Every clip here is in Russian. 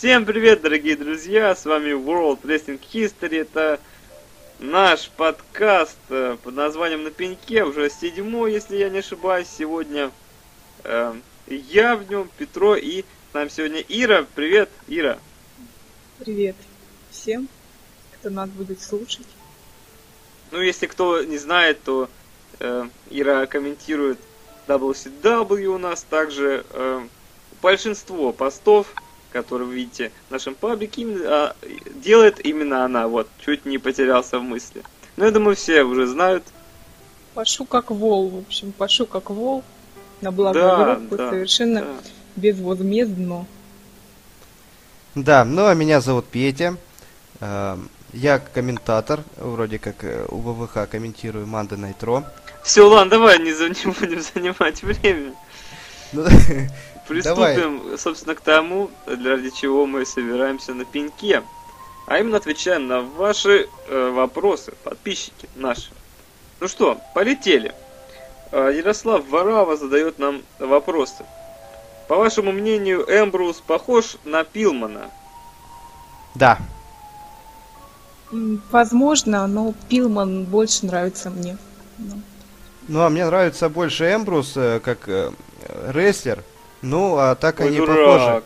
Всем привет, дорогие друзья! С вами World Wrestling History. Это наш подкаст э, под названием «На пеньке», уже седьмой, если я не ошибаюсь. Сегодня э, я в нем, Петро и нам сегодня Ира. Привет, Ира! Привет всем, кто нас будет слушать. Ну, если кто не знает, то э, Ира комментирует WCW у нас, также э, большинство постов, которые вы видите в нашем паблике, именно, а, делает именно она. Вот, чуть не потерялся в мысли. Но я думаю, все уже знают. Пашу как вол, в общем, пашу как вол на благо Да, группы, да, совершенно да. безвозмездно. Да, ну а меня зовут Петя. Э, Я комментатор, вроде как э, у ВВХ комментирую Манда Найтро. Все, ладно, давай не, будем занимать время. Приступим, собственно, к тому, ради чего мы собираемся на пеньке. А именно отвечаем на ваши э, вопросы, подписчики наши. Ну что, полетели. Э, Ярослав Варава задает нам вопросы. По вашему мнению, Эмбрус похож на Пилмана? Да, Возможно, но Пилман больше нравится мне. Ну, ну а мне нравится больше Эмбрус э, как э, рестлер. Ну, а так Ой, они дурак. похожи.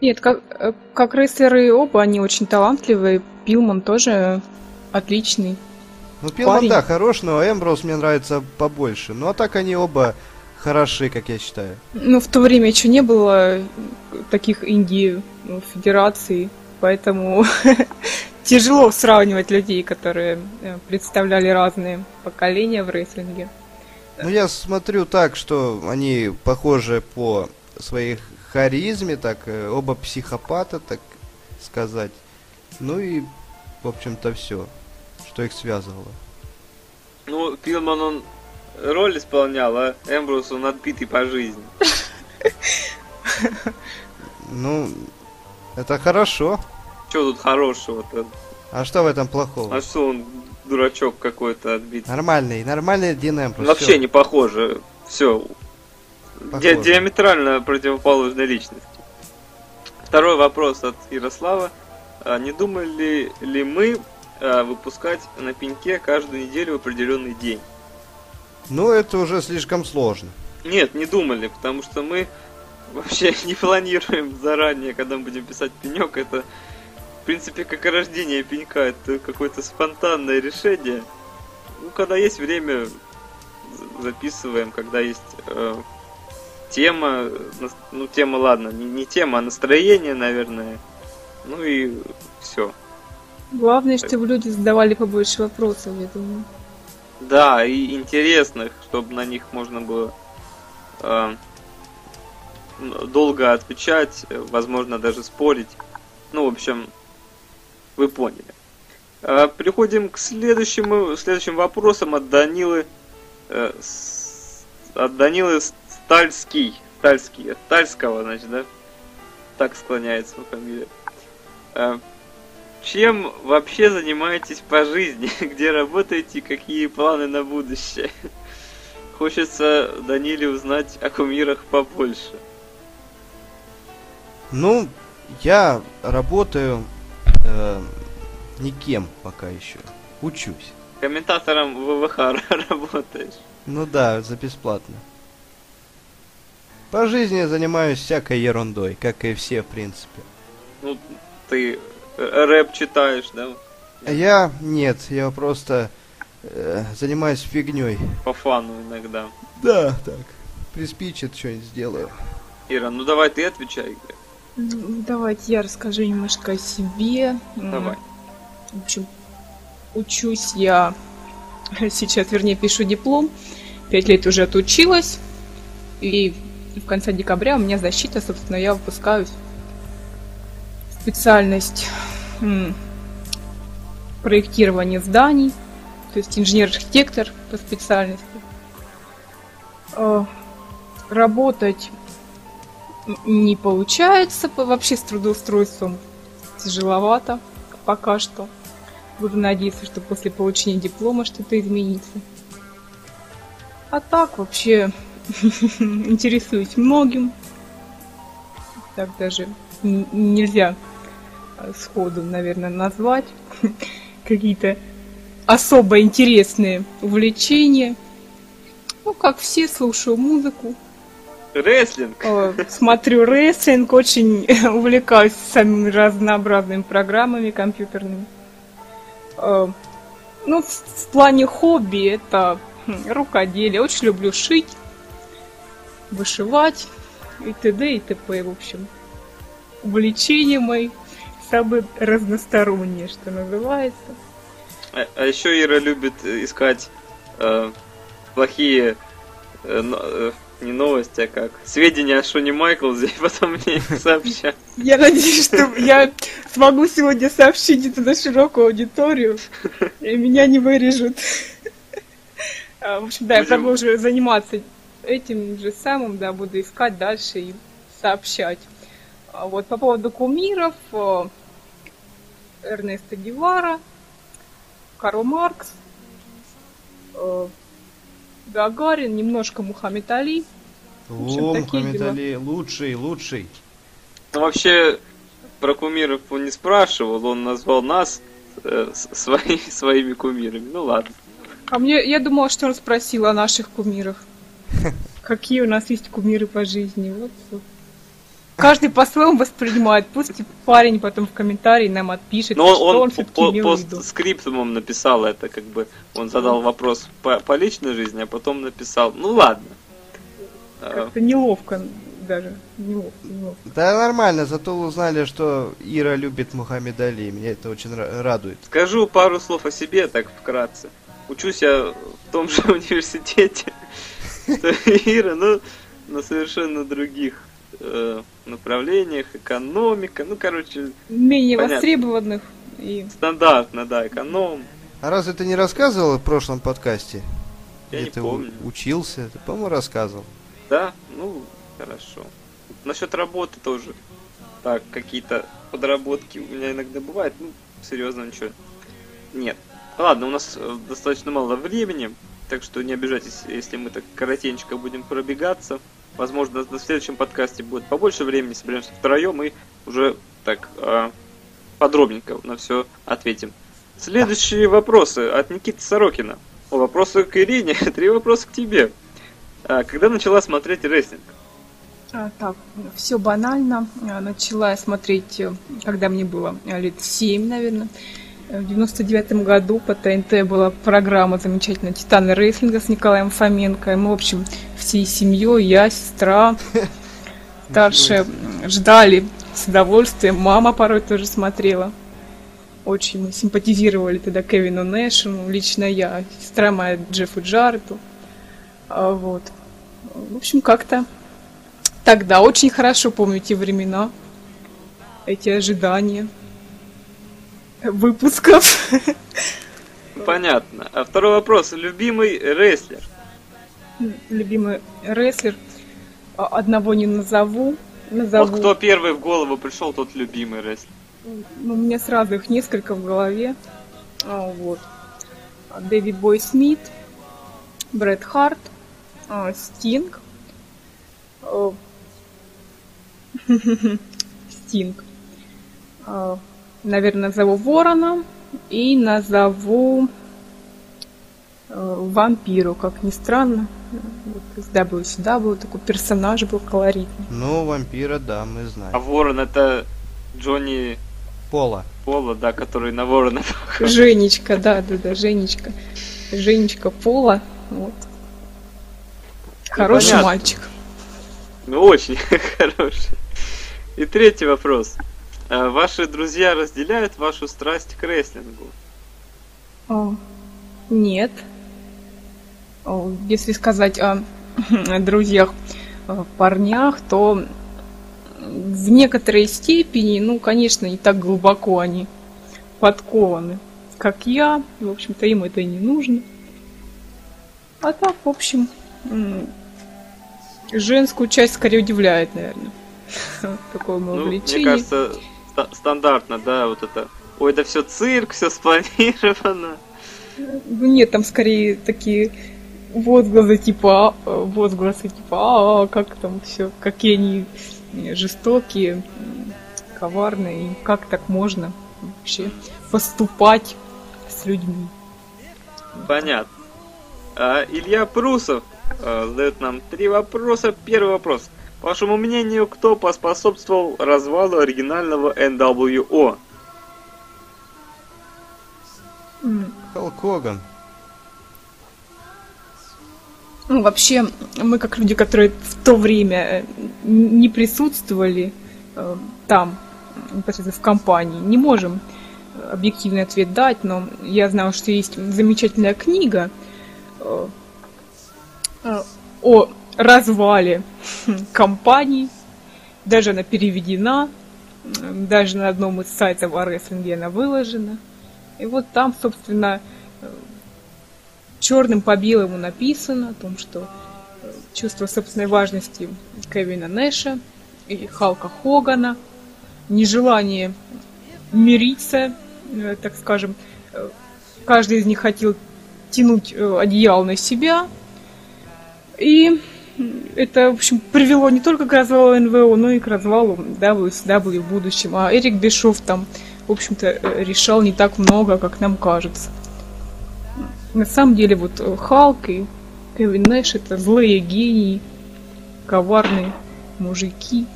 Нет, как, э, как рестлеры оба, они очень талантливые. Пилман тоже отличный. Ну, Пилман, Парень. да, хорош, но Эмбрус мне нравится побольше. Ну, а так они оба хороши, как я считаю. Ну, в то время еще не было таких инди ну, федераций, поэтому тяжело сравнивать людей, которые э, представляли разные поколения в рестлинге. Ну, я смотрю так, что они похожи по своей харизме, так, э, оба психопата, так сказать. Ну и, в общем-то, все, что их связывало. Ну, Пилман, он роль исполнял, а Эмбрус, он отбитый по жизни. Ну, это хорошо. Что тут хорошего-то? А что в этом плохого? А что он дурачок какой-то отбитый? Нормальный, нормальный Дин Эмбрус. Вообще не похоже. Все. Похоже. диаметрально противоположные личности. Второй вопрос от Ярослава. А не думали ли мы а, выпускать на пеньке каждую неделю в определенный день? Ну, это уже слишком сложно. Нет, не думали, потому что мы вообще не планируем заранее, когда мы будем писать пенек. Это, в принципе, как и рождение пенька. Это какое-то спонтанное решение. Ну, когда есть время, за- записываем, когда есть э, тема. Ну, тема, ладно, не, не тема, а настроение, наверное. Ну и все. Главное, чтобы люди задавали побольше вопросов, я думаю. Да, и интересных, чтобы на них можно было э, долго отвечать, возможно, даже спорить. Ну, в общем, вы поняли. Э, переходим к следующему, следующим вопросам от Данилы. э, с- от Данилы Стальский. Стальский. От Тальского, значит, да? Так склоняется его фамилия. Э, чем вообще занимаетесь по жизни? Где работаете? Какие планы на будущее? Хочется Даниле узнать о кумирах побольше. Ну, я работаю э, никем пока еще. Учусь. Комментатором ВВХ работаешь. Ну да, за бесплатно. По жизни я занимаюсь всякой ерундой, как и все, в принципе. Ну, ты э, рэп читаешь, да? Я нет, я просто э, занимаюсь фигней. По фану иногда. Да, так. Приспичит, что-нибудь сделаю. Ира, ну давай ты отвечай. Ну, Давайте я расскажу немножко о себе. Давай. В общем, учусь я сейчас, вернее, пишу диплом. Пять лет уже отучилась. И в конце декабря у меня защита, собственно, я выпускаюсь. Специальность проектирование зданий, то есть инженер-архитектор по специальности. Э, Работать не получается по- вообще с трудоустройством тяжеловато пока что. Буду надеяться, что после получения диплома что-то изменится. А так вообще интересуюсь многим. Так даже нельзя э, сходу, наверное, назвать. Какие-то особо интересные увлечения. Ну, как все, слушаю музыку, Рестлинг. Э, смотрю рестлинг, очень увлекаюсь самыми разнообразными программами компьютерными. Э, Ну, в, в плане хобби это хм, рукоделие. Очень люблю шить, вышивать и т.д. и т.п. В общем, увлечения мои самые разносторонние, что называется. А, а еще Ира любит э, искать э, плохие э, э, не новости, а как сведения о Шоне Майклзе, и потом мне их. Я надеюсь, что я смогу сегодня сообщить это на широкую аудиторию, и меня не вырежут. А, В общем, да, я продолжу заниматься этим же самым, да, буду искать дальше и сообщать. А Вот по поводу кумиров, э, Эрнеста Гевара, Карл Маркс, э, Гагарин, немножко Мухаммед Али. В общем, О, Мухаммед дела. Али, лучший, лучший. Ну, вообще, про кумиров он не спрашивал, он назвал нас э, свои, своими кумирами. Ну ладно. А мне, я думала, что он спросил о наших кумирах. Какие у нас есть кумиры по жизни. Вот. Каждый по-своему воспринимает. Пусть парень потом в комментарии нам отпишет, Но что он, он, все-таки по, имел по виду. скриптумам написал это, как бы он задал вопрос по, по личной жизни, а потом написал, ну ладно. Как-то неловко даже. Неловко, неловко. Да нормально, зато узнали, что Ира любит Мухаммед Али. Меня это очень ра- радует. Скажу пару слов о себе, так вкратце. Учусь я в том же университете, Ира, но на совершенно других э, направлениях, экономика, ну, короче, Менее Понятно. востребованных и стандартно, да, эконом. А разве ты не рассказывал в прошлом подкасте? Я не ты помню. учился? Ты, по-моему, рассказывал. Да, ну, хорошо. Насчет работы тоже. Так, какие-то подработки у меня иногда бывают, ну, серьезно, ничего. Нет. Ладно, у нас э, достаточно мало времени, так что не обижайтесь, если мы так коротенько будем пробегаться. Возможно, на следующем подкасте будет побольше времени, соберемся втроем и уже так э, подробненько на все ответим. Следующие вопросы от Никиты Сорокина. О, вопросы к Ирине, три вопроса к тебе. А, когда начала смотреть рестлинг? А, так, все банально. А, Начала смотреть, когда мне было э, лет 7, наверное. В 99 году по ТНТ была программа замечательная «Титаны рейслинга» с Николаем Фоменко. И мы, в общем, всей семьей, я, сестра, старшая, ждали с удовольствием. Мама порой тоже смотрела. Очень мы симпатизировали тогда Кевину Нэшу, лично я, сестра моя Джеффу Джаррету. А, Вот. В общем, как-то Тогда очень хорошо помню те времена, эти ожидания выпусков. Понятно. А второй вопрос. Любимый рестлер? Любимый рестлер. А, Одного не назову. Вот Назову. кто первый в голову пришел, тот любимый рестлер. Ну, у меня сразу их несколько в голове. А, вот. Дэвид Бой Смит, Брэд Харт, а, Стинг. а, Стинг. А, Наверное, назову Ворона и назову э, вампиру, как ни странно. Вот из WCW такой персонаж был колоритный. Ну, вампира, да, мы А знаем. Ворон это Джонни Пола. Пола, да, который на Ворона. Женечка, да, да, да, Женечка. Женечка Пола. Вот. Хороший понятно. мальчик. Ну, очень хороший. И третий вопрос. А Ваши друзья разделяют вашу страсть к рестлингу? О, нет. О, если сказать о друзьях, о парнях, то в некоторой степени, ну, конечно, не так глубоко они подкованы, как я. В общем-то, им это и не нужно. А так, в общем, женскую часть скорее удивляет, наверное. Такое мое Ну, мне увлечение. кажется, ста- стандартно, да, вот это. Ой, да все цирк, все спланировано. Ну нет, там скорее такие возгласы типа, а, возгласы типа, а, как там все, какие они жестокие, м, коварно, и как так можно вообще поступать с людьми. Понятно. А, Илья Прусов а, задает нам три вопроса. Первый вопрос. По вашему мнению, кто поспособствовал развалу оригинального NWO? М, Халк Хоган. Ну, вообще, мы как люди, которые в то время э, не присутствовали э, там, непосредственно в компании, не можем э, объективный ответ дать, но я знаю, что есть замечательная книга э, э, о развале компаний, даже она переведена, даже на одном из сайтов о рестлинге она выложена. И вот там, собственно, черным по белому написано о том, что э, чувство собственной важности Кевина Нэша и Халка Хогана, нежелание мириться, э, так скажем, э, каждый из них хотел тянуть одеяло на себя, и это, в общем, привело не только к развалу НВО, но и к развалу WCW в будущем. А Эрик Бешов там, в общем-то, э, решал не так много, как нам кажется. На самом деле, вот Халк и Кевин Нэш это злые гении, коварные мужики.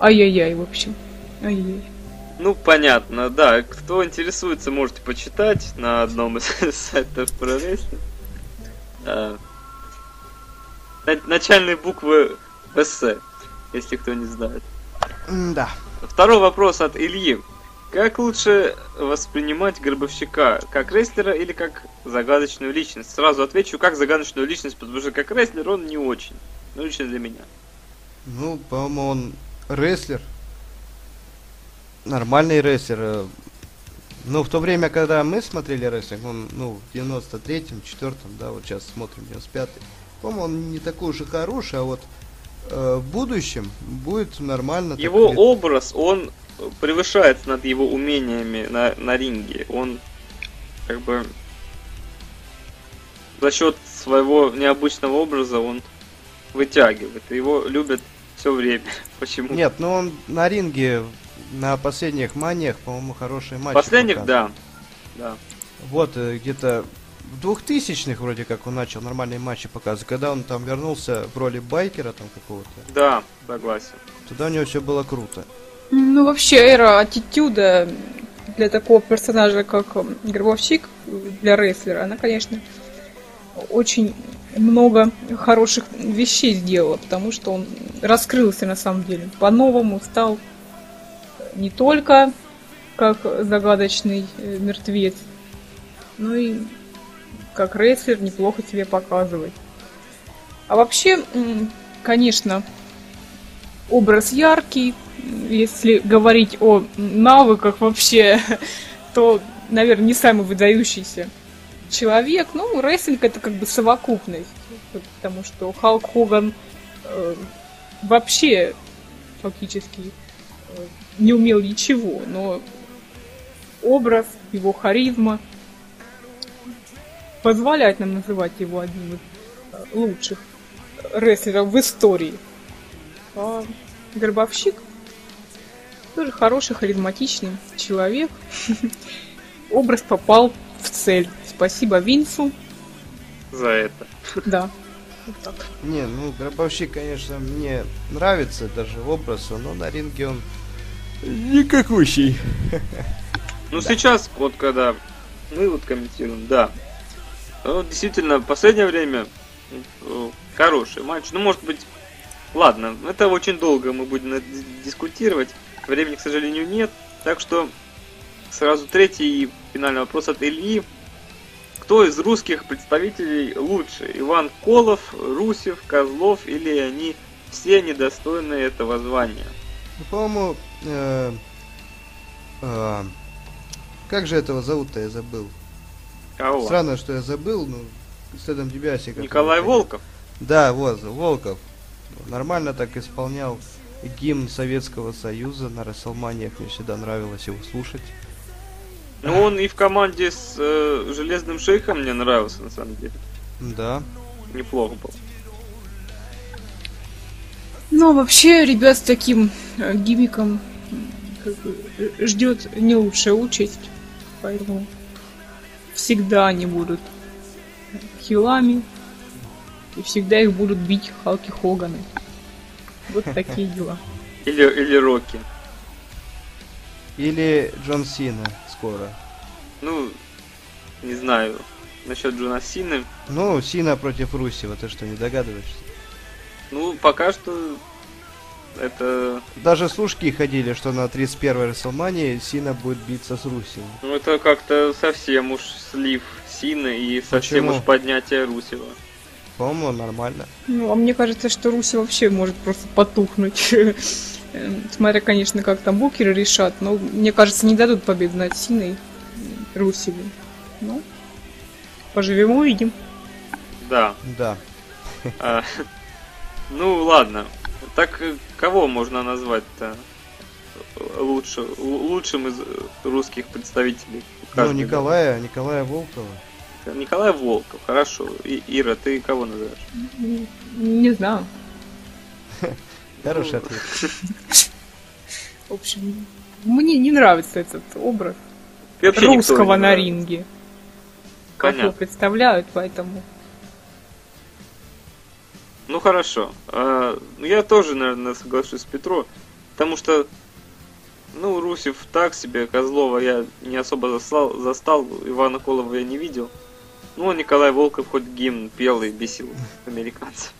Ай-яй-яй, в общем. Ай-яй. Ну, понятно, да. Кто интересуется, можете почитать на одном из сайтов про рестлинг. На- Начальные буквы СС, если кто не знает. Да. Второй вопрос от Ильи. Как лучше воспринимать Гробовщика? Как рестлера или как загадочную личность? Сразу отвечу, как загадочную личность, потому что как рестлер он не очень. Ну, лично для меня. Ну, по-моему, он рестлер. Нормальный рестлер. э. Ну, в то время, когда мы смотрели рестлинг, он, ну, в 93-м, 4-м, да, вот сейчас смотрим 95-й. По-моему, он не такой уж и хороший, а вот э, в будущем будет нормально. так Его лет- образ, он превышает над его умениями на, на ринге. Он как бы за счет своего необычного образа он вытягивает. Его любят все время. Почему? Нет, ну он на ринге на последних маниях, по-моему, хорошие матчи. Последних, показывал. да. Да. Вот, э, где-то в 2000-х вроде как он начал нормальные матчи показывать. Когда он там вернулся в роли байкера там какого-то, Да, согласен. тогда у него все было круто. Ну, вообще, эра аттитюда для такого персонажа, как Гробовщик, для рестлера, она, конечно, очень много хороших вещей сделала, потому что он раскрылся на самом деле. По-новому стал не только как загадочный э, мертвец, но и как рестлер неплохо себе показывает. А вообще, конечно, образ яркий. Если говорить о навыках вообще, то, наверное, не самый выдающийся человек. Ну, рестлинг это как бы совокупность. Потому что Халк Хоган э, вообще фактически э, не умел ничего, но образ, его харизма позволяет нам называть его одним из э, лучших рестлеров в истории. А Гробовщик тоже хороший, харизматичный человек. Образ попал в цель. Спасибо Винсу. За это. Да. Вот так. Не, ну, Гробовщик, конечно, мне нравится даже образ, но на ринге он никакущий. Ну, сейчас, вот когда мы вот комментируем, да. Ну, действительно, в последнее время э, хороший матч. Ну, может быть, ладно, это очень долго мы будем дискутировать. Времени, к сожалению, нет. Так что сразу третий и финальный вопрос от Ильи. Кто из русских представителей лучше? Иван Колов, Русев, Козлов или они все недостойны этого звания? Ну, по-моему, э, э, как же этого зовут-то, я забыл. Кого? Странно, что я забыл, ну, с Эдом Дебиаси. как Николай Волков? Да, вот, Волков. Нормально так исполнял гимн Советского Союза на Расселманиях. Мне всегда нравилось его слушать. Ну, он и в команде с э, Железным Шейхом мне нравился, на самом деле. Да. Неплохо был. Ну, вообще, ребят с таким э, гиммиком м, как бы, э, ждет не лучшая участь, поэтому всегда они будут хилами, и всегда их будут бить Халки Хоганы. Вот такие дела. Или, или Рокки. Или Джон Сина скоро. Ну, не знаю. Насчет Джона Сины. Ну, Сина против Русева, ты что, не догадываешься? Ну, пока что это... Даже служки ходили, что на 31-й Расселмании Сина будет биться с Русевым. Ну, это как-то совсем уж слив Сины и совсем Почему? уж поднятие Русева. По-моему, нормально. Ну, а мне кажется, что Руси вообще может просто потухнуть. Смотря, конечно, как там букеры решат, но мне кажется, не дадут победу над Синой Русеву. Ну, поживем увидим. Да. Да. А, ну, ладно. Так э, кого можно назвать-то лучше, лучшим из э, русских представителей? Ну, Николая, Николая Волкова. Николай Волков, хорошо. И, Ира, ты кого назовешь? М, Не знаю. Хороший ответ. В общем, мне не нравится этот образ русского не на ринге. Как его представляют, поэтому... Ну хорошо. А, ну, я тоже, наверное, соглашусь с Петро, потому что, ну, Русев так себе, Козлова я не особо застал, застал Ивана Колова я не видел. Ну, а Николай Волков хоть гимн пел и бесил американцев.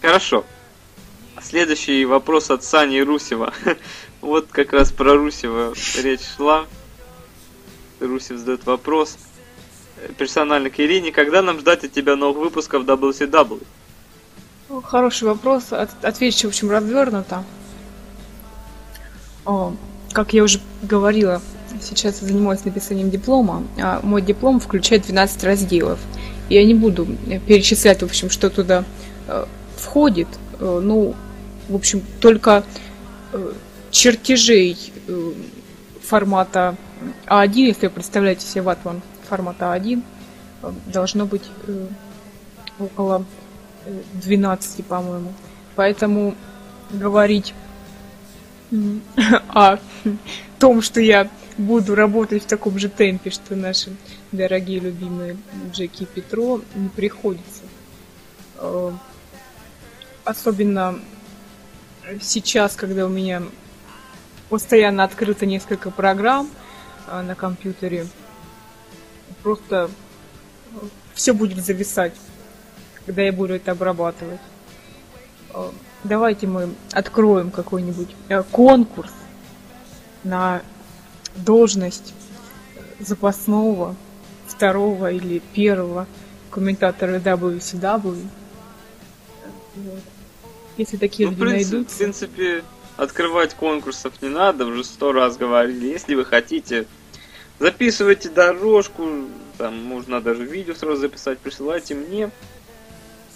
Хорошо. Следующий вопрос от Сани Русева. Вот как раз про Русева речь шла. Русев задает вопрос. Персонально к Ирине. Когда нам ждать от тебя новых выпусков WCW? Ну, Хороший вопрос. От- отвечу, в общем, развернуто. О, как я уже говорила, сейчас я занимаюсь написанием диплома, а мой диплом включает 12 разделов. Я не буду перечислять, в общем, что туда э, входит. Э, ну, в общем, только э, чертежей э, формата А1, если вы представляете себе ватман формата А1, э, должно быть э, около 12, по-моему. Поэтому говорить о том, что я буду работать в таком же темпе, что наши дорогие любимые Джеки и Петро, не приходится. Э, Особенно сейчас, когда у меня постоянно открыто несколько программ а, на компьютере, просто все будет зависать, когда я буду это обрабатывать. Э, Давайте мы откроем какой-нибудь э, конкурс на должность запасного, второго или первого комментатора WCW. Вот. Если такие Ну, в люди принципе, в найдутся. принципе, открывать конкурсов не надо, уже сто раз говорили. Если вы хотите, записывайте дорожку, там можно даже видео сразу записать, присылайте мне,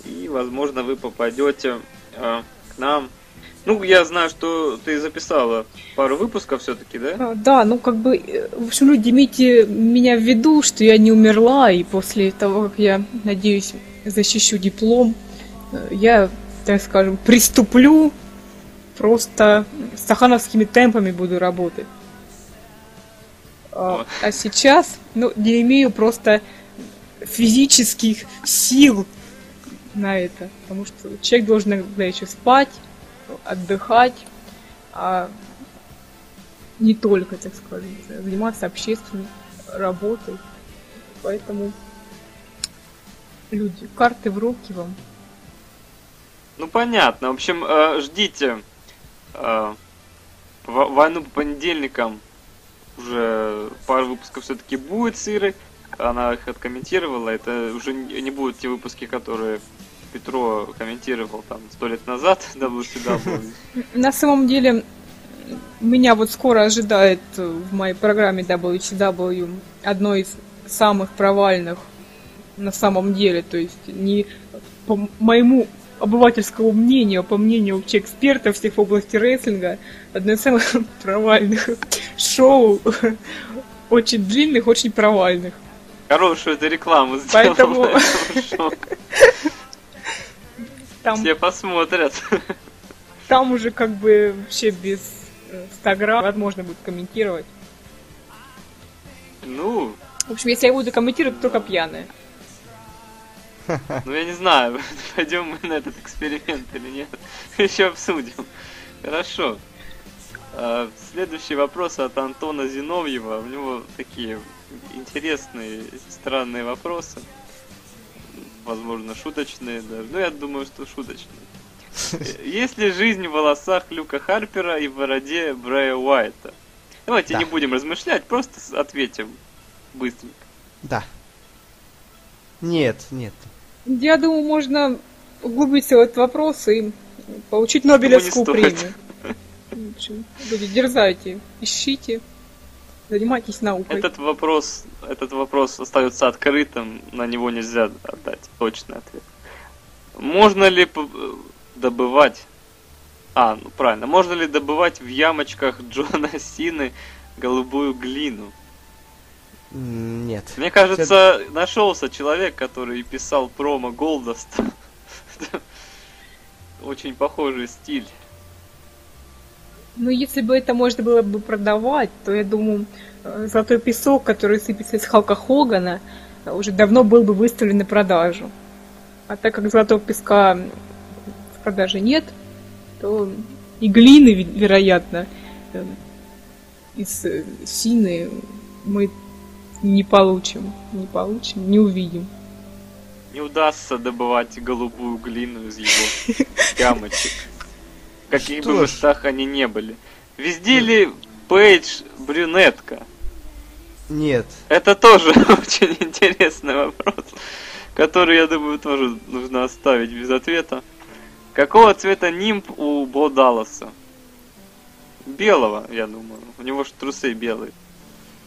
и, возможно, вы попадете э, к нам. Ну, я знаю, что ты записала пару выпусков все-таки, да? А, Да, ну как бы, э, в общем, люди, имейте меня в виду, что я не умерла, и после того, как я, надеюсь, защищу диплом, э, я, так скажем, приступлю, просто стахановскими темпами буду работать. А, а сейчас, ну, не имею просто физических сил на это, потому что человек должен иногда еще спать, отдыхать, а не только, так скажем, заниматься общественной работой. Поэтому люди, карты в руки вам. Ну, понятно. В общем, э, ждите э, во- войну по понедельникам. Уже пару выпусков все-таки будет с Ирой. Она их откомментировала. Это уже не будут те выпуски, которые Петро комментировал там сто лет назад WCW. На самом деле, меня вот скоро ожидает э, в моей программе WCW одно из самых провальных на самом деле. То есть не по моему обывательскому мнению, а по мнению вообще экспертов всех в области рестлинга, одно из самых провальных шоу, очень длинных, очень провальных. Хорошую это рекламу сделал. Поэтому-. Там Все посмотрят. Там уже как бы вообще без э, 100 грамм, возможно будет комментировать. Ну, В общем, если я буду комментировать, то только пьяная. ну я не знаю, пойдем мы на этот эксперимент или нет. Еще обсудим. Хорошо. А, Следующий вопрос от Антона Зиновьева. У него такие интересные, странные вопросы. Возможно, шуточные даже. Ну, я думаю, что шуточные. Есть ли жизнь в волосах Люка Харпера и в бороде Брэя Уайта? Давайте Да. не будем размышлять, просто ответим быстренько. Да. Нет, нет. Я думаю, можно углубиться в этот вопрос и получить Нобелевскую премию. Люди, дерзайте, ищите, занимайтесь наукой. Этот вопрос, этот вопрос остается открытым, на него нельзя отдать точный ответ. Можно ли п- э, добывать... А, ну правильно. Можно ли добывать в ямочках Джона Сины голубую глину? Нет. Мне кажется, нашелся человек, который писал промо Голдаст. Очень похожий стиль. Ну, если бы это можно было бы продавать, то я думаю, э, золотой песок, который сыпется из Халка Хогана, э, уже давно был бы выставлен на продажу. А так как золотого песка в продаже нет, то и глины, ве- вероятно, э, из Сины мы не получим, не получим, не увидим. Не удастся добывать голубую глину из его ямочек. Каких бы местах они не были. Везде ли Пейдж брюнетка? Нет. Это тоже очень интересный вопрос, который, я думаю, тоже нужно оставить без ответа. Какого цвета нимб у Бо Далласа? Белого, я думаю. У него же трусы белые.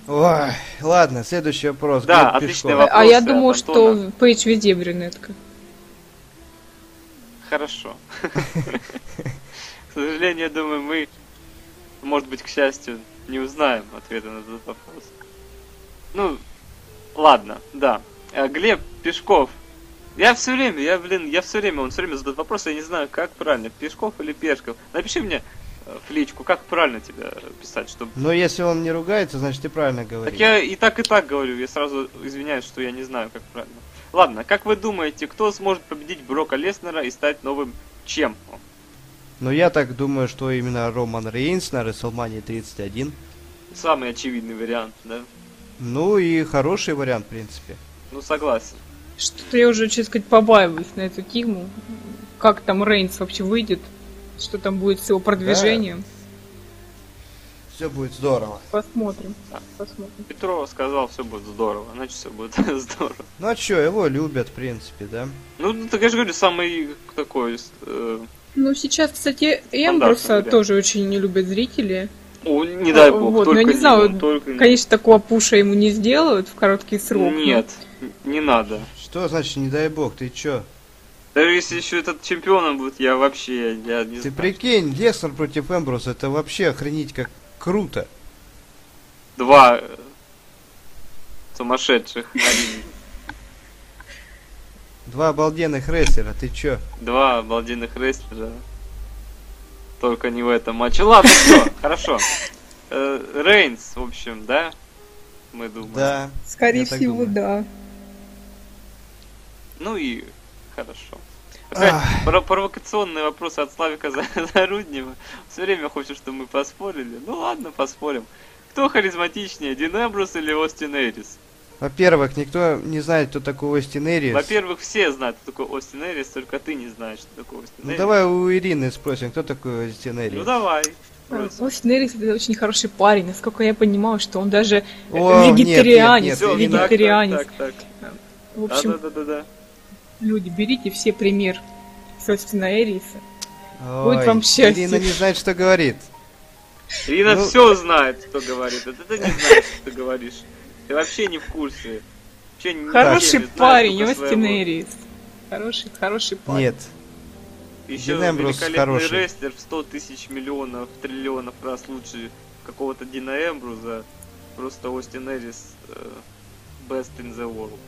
Ой, ладно, следующий вопрос. Да, Глеб отличный Пешков. вопрос. а я думаю, Антона. что Пейдж везде брюнетка. Хорошо. К сожалению, я думаю, мы, может быть, к счастью, не узнаем ответа на этот вопрос. Ну, ладно, да. А, Глеб Пешков. Я все время, я, блин, я все время, он все время задает вопрос, я не знаю, как правильно, Пешков или Пешков. Напиши мне э, в личку, как правильно тебя писать, чтобы... Но если он не ругается, значит ты правильно говоришь. Так я и так, и так говорю, я сразу извиняюсь, что я не знаю, как правильно. Ладно, как вы думаете, кто сможет победить Брока Леснера и стать новым чемпом? Но я так думаю, что именно Роман Рейнс на WrestleMania 31. Самый очевидный вариант, да? Ну и хороший вариант, в принципе. Ну, согласен. Что-то я уже, честно сказать, побаиваюсь на эту тему. Как там Рейнс вообще выйдет? Что там будет с его продвижением? Все будет здорово. Посмотрим. Да. Посмотрим. Петрова сказал, все будет здорово, значит все будет здорово. Ну а чё, его любят, в принципе, да? Ну, ну, так я же говорю, самый такой... э, Ну, сейчас, кстати, Эмбруса тоже очень не любят зрители. о, не дай бог, Вот, но только я не знаю, он, только не- Конечно, такого пуша ему не сделают в короткий срок. но- Нет, не надо. Что значит не дай бог, ты чё? Даже если еще этот чемпионом будет, я вообще, я не Ты знаю. прикинь, Леснер против Эмбруса, это вообще охренеть как круто. Два сумасшедших на. Два обалденных рестлера, ты чё? Два обалденных рестлера. Только не в этом матче. Ладно, все, хорошо. Э, Рейнс, в общем, да? Мы думаем. Да. Скорее всего, да. Ну и хорошо. Опять Ах. про- провокационные вопросы от Славика За- Заруднева. Все время хочет, чтобы мы поспорили. Ну ладно, поспорим. Кто харизматичнее, Дин Эмбрус или Остин Эрис? Во-первых, никто не знает, кто такой Остин Эрис. Во-первых, все знают, кто такой Остин Эрис, только ты не знаешь, что такое Остин Ну Эрис. давай у Ирины спросим, кто такой Остин Эрис. Ну давай. А, Брось. Остин Эрис это очень хороший парень. Насколько я понимаю, что он даже О, нет, нет, вегетарианец. нет, Ирина. так, вегетарианец. Так, так, так. В общем, Да-да-да-да. люди, берите все пример с Остина Эриса. Ой, Будет вам счастье. Ирина не знает, что говорит. Ирина Ну- все знает, кто говорит. Это ты не знаешь, что ты говоришь. Ты вообще не в курсе. Вообще ни- Хороший не парень, Остин. Эрис. Хороший, хороший парень. Нет. Еще Дин Эмбрус великолепный хороший. рестлер в 100 тысяч миллионов, триллионов раз лучше какого-то Дина Эмбруза. Просто Остин Эрис э, best in the world.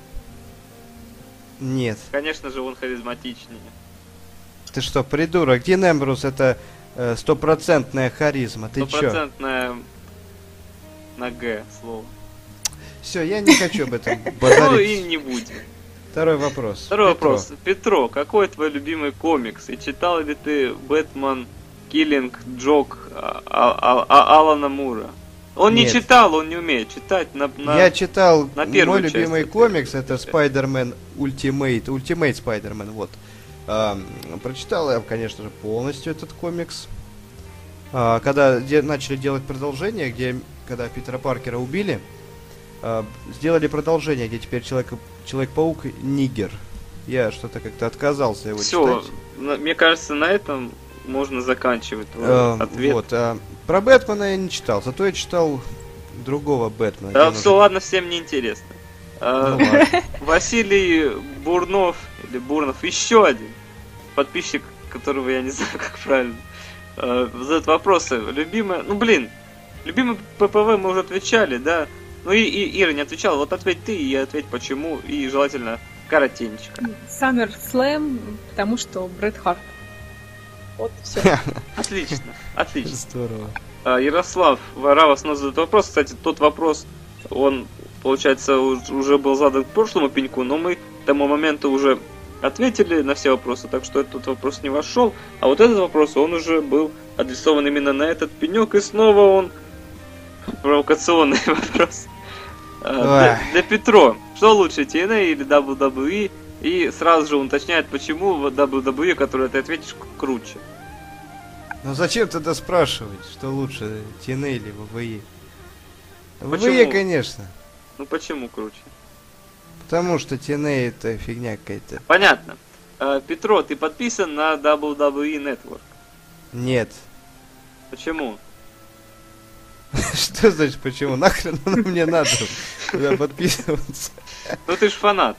Нет. Конечно же, он харизматичнее. Ты что, придурок? Дин Эмбрус это Э, Стопроцентная харизма. Ты чё? Стопроцентное на Г слово. Все, я не хочу об этом Ну и базарить. не будем. Второй вопрос. Второй Петро. вопрос. Петро, какой твой любимый комикс? И читал ли ты Бэтмен Киллинг Джок а- а- а- Алана Мура? Он не Нет. читал, он не умеет читать на, на- Я читал на первую мой часть любимый это. комикс, это Spider-Man Ultimate, Ultimate Spider-Man, вот. А, прочитал я, конечно же, полностью этот комикс. А, когда де- начали делать продолжение, где, когда Питера Паркера убили, а, сделали продолжение, где теперь человек, Человек-паук Нигер. Я что-то как-то отказался его Все, читать. мне кажется, на этом можно заканчивать А, ответ. вот, а, про Бэтмена я не читал, зато я читал другого Бэтмена. Да, все, ладно, всем неинтересно. А, уже- Ну. Василий Бурнов, или Бурнов, еще один подписчик, которого я не знаю, как правильно, э, задает вопросы. Любимая, ну блин, любимый ППВ мы уже отвечали, да? Ну и, и Ира не отвечала, вот ответь ты и ответь почему, и желательно коротенько. Саммер Слэм, потому что Брэд Харт. Вот все. Отлично, отлично. Здорово. А, Ярослав Варава снова задает вопрос. Кстати, тот вопрос, он, получается, уж- уже был задан к прошлому пеньку, но мы к тому моменту уже ответили на все вопросы, так что этот вопрос не вошел. А вот этот вопрос, он уже был адресован именно на этот пенек, и снова он провокационный вопрос. А, Для, для Петро, что лучше, TNA или WWE? И сразу же он уточняет, почему WWE, который ты ответишь, круче. Ну зачем тогда спрашивать, что лучше, TNA или? ВВЕ, Почему? конечно. Ну почему круче? Потому что TNA это фигня какая-то. Понятно. Э, Петро, ты подписан на WWE Network. Нет. Почему? Что значит почему? Нахрен оно мне надо туда подписываться? Ну ты ж фанат.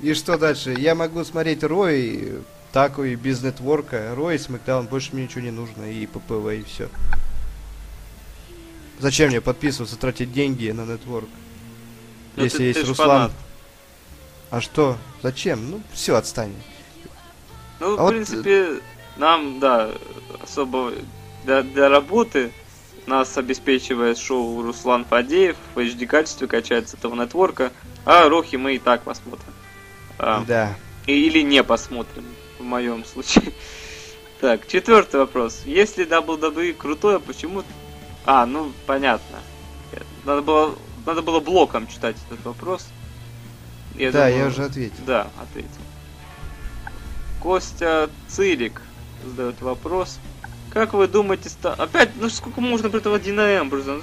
И что дальше? Я могу смотреть Рой, Таку и без нетворка. Рой, Смакдаун, больше мне ничего не нужно. И ППВ, и все. Зачем мне подписываться, тратить деньги на нетворк? Ну, Если ты- есть ты Руслан. фанат. А что? Зачем? Ну, все, отстань. Ну, А в вот, принципе, нам, да, особо для, для работы нас обеспечивает шоу Руслан Фадеев в HD качестве качается этого нетворка, а Рохи мы и так посмотрим. А, Да. Или не посмотрим, в моем случае. Так, четвертый вопрос. Если WWE крутое, почему... А, ну, понятно. Надо было, надо было блоком читать этот вопрос. Я да, думаю, я уже ответил. Да, ответил. Костя Цирик задает вопрос. Как вы думаете, ста... опять, ну сколько можно про этого Дина Эмбруза? Ну,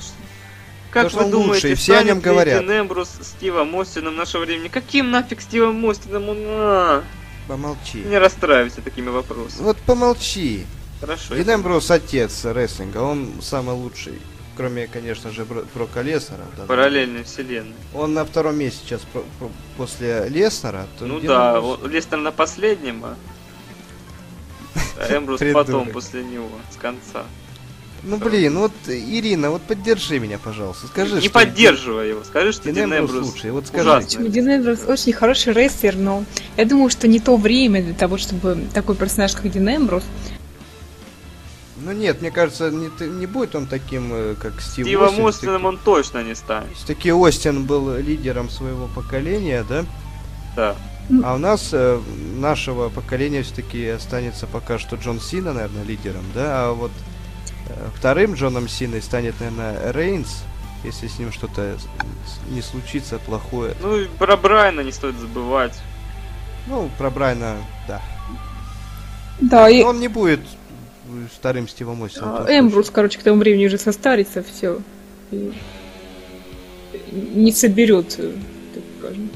как Потому вы думаете, лучший, все о нем говорят. Дин Эмбрус Стивом Остином нашего времени? Каким нафиг Стивом Остином? Он... а, Помолчи. Не расстраивайся такими вопросами. Вот помолчи. Хорошо. Дин Эмброуз отец рестлинга, он самый лучший. Кроме, конечно же, Брока Леснера. да. Параллельной вселенной. Он на втором месте сейчас про- про- после Леснера. Ну Дин да, он- Лестер на последнем, а а Эмбрус потом, после него, с конца. Ну блин, вот Ирина, вот поддержи меня, пожалуйста. Скажи, не что поддерживай его, скажи, что Дин Эмбрус лучший. Вот скажи. Дин Эмбрус очень хороший рестлер, но я думаю, что не то время для того, чтобы такой персонаж, как Дин Эмбрус, Ну нет, мне кажется, не, не будет он таким, э, как Стив Стивом Остин. Остином он точно не станет. Все-таки Остин был лидером своего поколения, да? Да. А у нас, э, нашего поколения, все-таки останется пока что Джон Сина, наверное, лидером, да? А вот э, вторым Джоном Синой станет, наверное, Рейнс, если с ним что-то не случится плохое. Ну и про Брайана не стоит забывать. Ну, про Брайна, да. Да, и Но он не будет вторым Стивом Остином. а, Эмбрус, короче, к тому времени уже состарится, все. Не соберет, так скажем,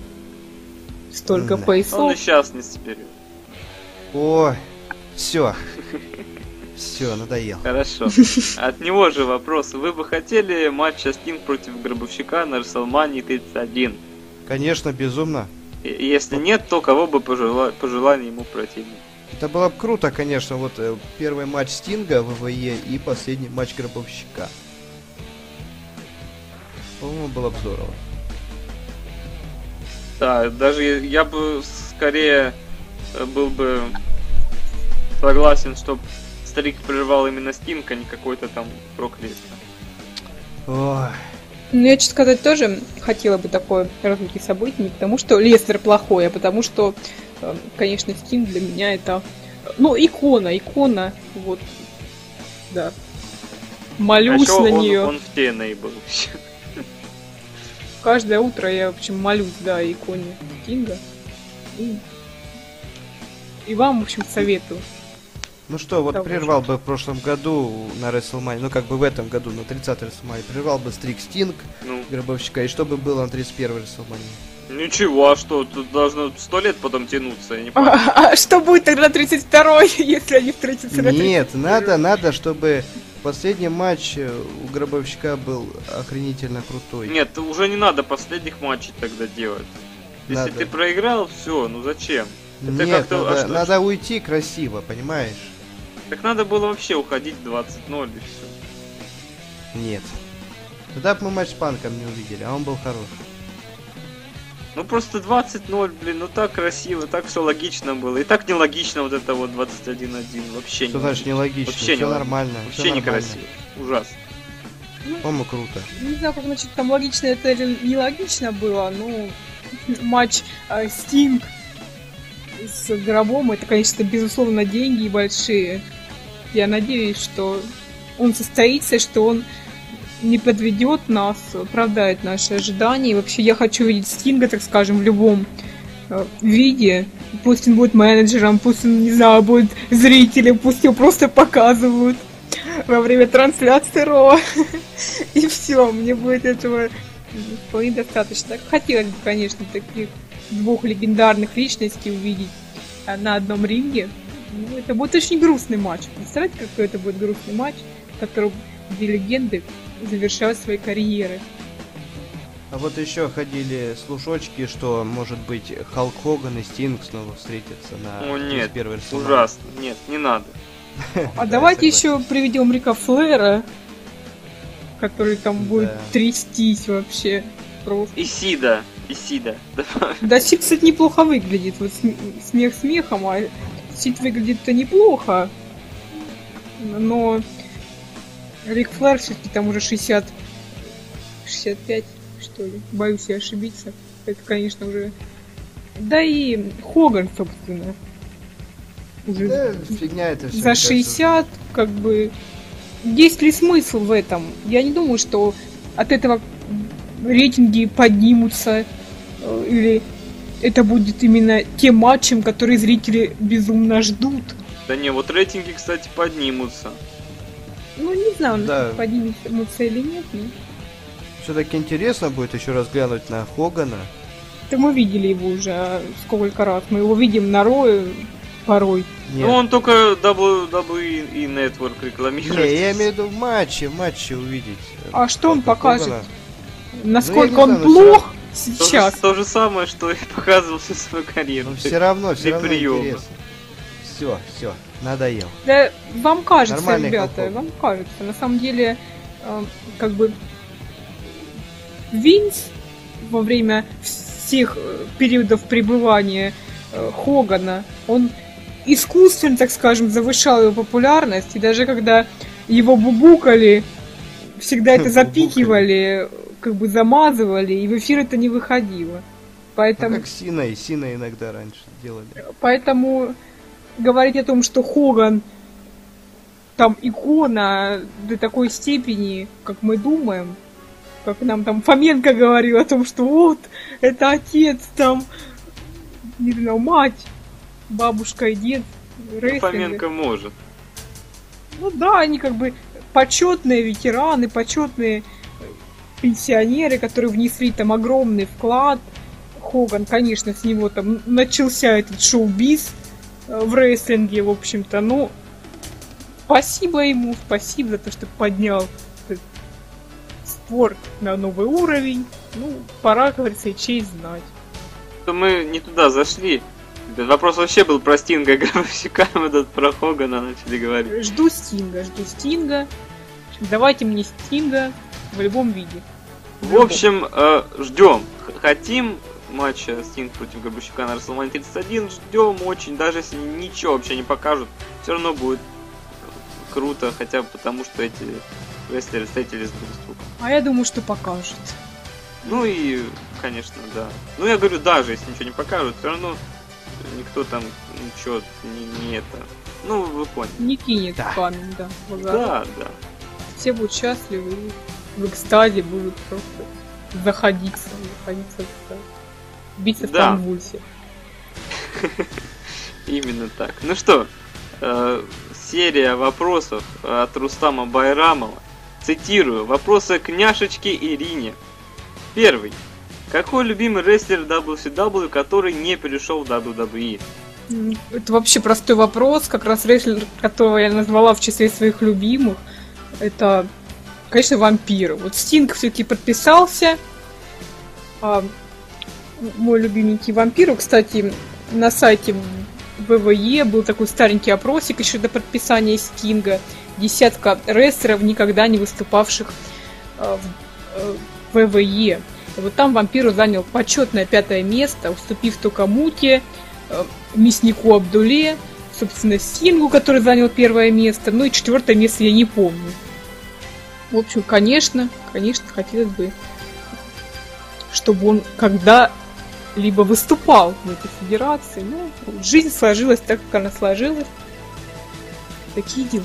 столько Да. Он поясов. и сейчас не соберет. Ой, все. Все, надоел. Хорошо. От него же вопрос. Вы бы хотели матча Стинг против Гробовщика на WrestleMania 31? Конечно, безумно. Если нет, то кого бы пожела... пожелали ему противник? Это было бы круто, конечно, вот э, первый матч Стинга в ВВЕ и последний матч Гробовщика. По-моему, было бы здорово. Да, даже я бы скорее э, был бы согласен, чтобы старик прервал именно Стинг, а не какой-то там Брок Леснер. Ой, Ну, я, честно сказать, тоже хотела бы такое развитие событий, не потому что Лестер плохой, а потому что, э, конечно, Стинг для меня это, э, ну, икона, икона, вот, да. А Молюсь еще на он, нее. он в TNA был еще. Каждое утро я, в общем, молюсь, да, иконе Стинга. И, и вам, в общем, советую. Ну что, вот Того же. прервал бы в прошлом году на WrestleMania, ну как бы в этом году, на 30 WrestleMania, прервал бы стрик Стинг, Ну, Гробовщика, и что бы было на 31 WrestleMania? ничего, а что, тут должно сто лет потом тянуться, я не понимаю. А, а что будет тогда 32-й, если они встретятся на Нет, 31-й? надо, надо, чтобы последний матч э, у Гробовщика был охренительно крутой. Нет, уже не надо последних матчей тогда делать. Если Надо. ты проиграл, все, ну зачем? это Нет, как-то- а надо, что- надо уйти красиво, понимаешь? Так надо было вообще уходить 20-0 и все. Нет. Тогда бы мы матч с Панком не увидели, а он был хороший. Ну просто 20-0, блин, ну так красиво, так все логично было. И так нелогично вот это вот 21-1. Вообще Что не значит нелогично? Вообще все не нормально. Вообще всё некрасиво. Ужасно. По-моему, круто. Не знаю, как значит там логично это или нелогично было, но матч э, Стинг с гробом это, конечно, безусловно, деньги большие. Я надеюсь, что он состоится, что он не подведет нас, оправдает наши ожидания. И вообще я хочу видеть Стинга, так скажем, в любом э, виде. Пусть он будет менеджером, пусть он, не знаю, будет зрителем, пусть его просто показывают во время трансляции Ро. И все, мне будет этого вполне достаточно. Хотелось бы, конечно, таких двух легендарных личностей увидеть а, на одном ринге. Ну, это будет очень грустный матч. Представляете, какой это будет грустный матч, в котором две легенды завершают свои карьеры. А вот еще ходили слушочки, что, может быть, Халк Хоган и Стинг снова встретятся на О нет, 31 WrestleMania. ужасно. Нет, не надо. А Да, давайте еще приведем Рика Флэра, который там будет трястись вообще. Просто. Исида, Исида. Добавь. Да, Сид, кстати, неплохо выглядит. Вот см- смех смехом, а Сид выглядит-то неплохо. Но Рик Флэр все-таки там уже 60... 65, что ли. Боюсь я ошибиться. Это, конечно, уже... Да и Хоган, собственно. Уже Да, фигня это все. за 60, как бы... Есть ли смысл в этом? Я не думаю, что от этого рейтинги поднимутся, э, или это будет именно тем матчем, который зрители безумно ждут. Да не, вот рейтинги, кстати, поднимутся. Ну, не знаю, Да. насколько поднимутся или нет, но... Все-таки интересно будет еще раз глянуть на Хогана. Это мы видели его уже а сколько раз. Мы его видим на Рое порой. Нет. Ну он только WWE и Network рекламирует. Не, я имею в виду в матче, в матче увидеть. А что он покажет? Хогана. Насколько Ну, я не он знаю, плох То сейчас. же, то же самое, что и показывал всю свою карьеру. Но все равно, все равно приема. интересно. Все, все, надоел. Да, вам кажется, Нормальный ребята, Халк вам кажется. На самом деле, э, как бы Винс во время всех э, периодов пребывания э, Хогана, он искусственно, так скажем, завышал его популярность, и даже когда его бубукали, всегда это запикивали, как бы замазывали, и в эфир это не выходило. Ну, Поэтому как Сина и Сина иногда раньше делали. Поэтому говорить о том, что Хоган там икона до такой степени, как мы думаем, как нам там Фоменко говорил о том, что вот, это отец там, не знаю, мать, бабушка и дед Ну, рестлинга. Фоменко может. Ну да, они как бы почетные ветераны, почетные пенсионеры, которые внесли там огромный вклад. Хоган, конечно, с него там начался этот шоу-биз в рестлинге, в общем-то. Ну, спасибо ему, спасибо за то, что поднял спорт на новый уровень. Ну, пора, как говорится, и честь знать. То мы не туда зашли. Этот вопрос вообще был про Стинга Гробовщика, мы тут про Хогана начали говорить. Жду Стинга, жду Стинга. В Давайте мне Стинга в любом виде. В общем, э, ждем. Хотим матча Стинг против Гробовщика на WrestleMania 31. Ждем очень, даже если ничего вообще не покажут, все равно будет круто, хотя бы потому, что эти рестлеры встретились друг с другом. А я думаю, что покажут. Ну и, конечно, да. Ну я говорю, даже если ничего не покажут, все равно никто там ничего не, не это. Ну, вы поняли. Не кинет Да. камень, да. Да, да. Все будут счастливы и в экстазе будут просто заходиться, заходиться в экстаз. Биться в Да. конвульсиях. Именно так. Ну что, э, серия вопросов от Рустама Байрамова. Цитирую. Вопросы к няшечке Ирине. Первый. Какой любимый рестлер WCW, который не перешел в WWE? Это вообще простой вопрос, как раз рестлер, которого я назвала в числе своих любимых, это, конечно, вампир. Вот Стинг все-таки подписался. Мой любименький вампир, кстати, на сайте ВВЕ был такой старенький опросик еще до подписания Стинга. Десятка рестлеров, никогда не выступавших а, в э, ВВЕ. И вот там вампиру занял почетное пятое место, уступив только Муке, э, мяснику Абдуле, собственно, Сингу, который занял первое место, ну и четвертое место я не помню. В общем, конечно, конечно, хотелось бы, чтобы он когда-либо выступал в этой федерации. Ну, жизнь сложилась так, как она сложилась. Такие дела.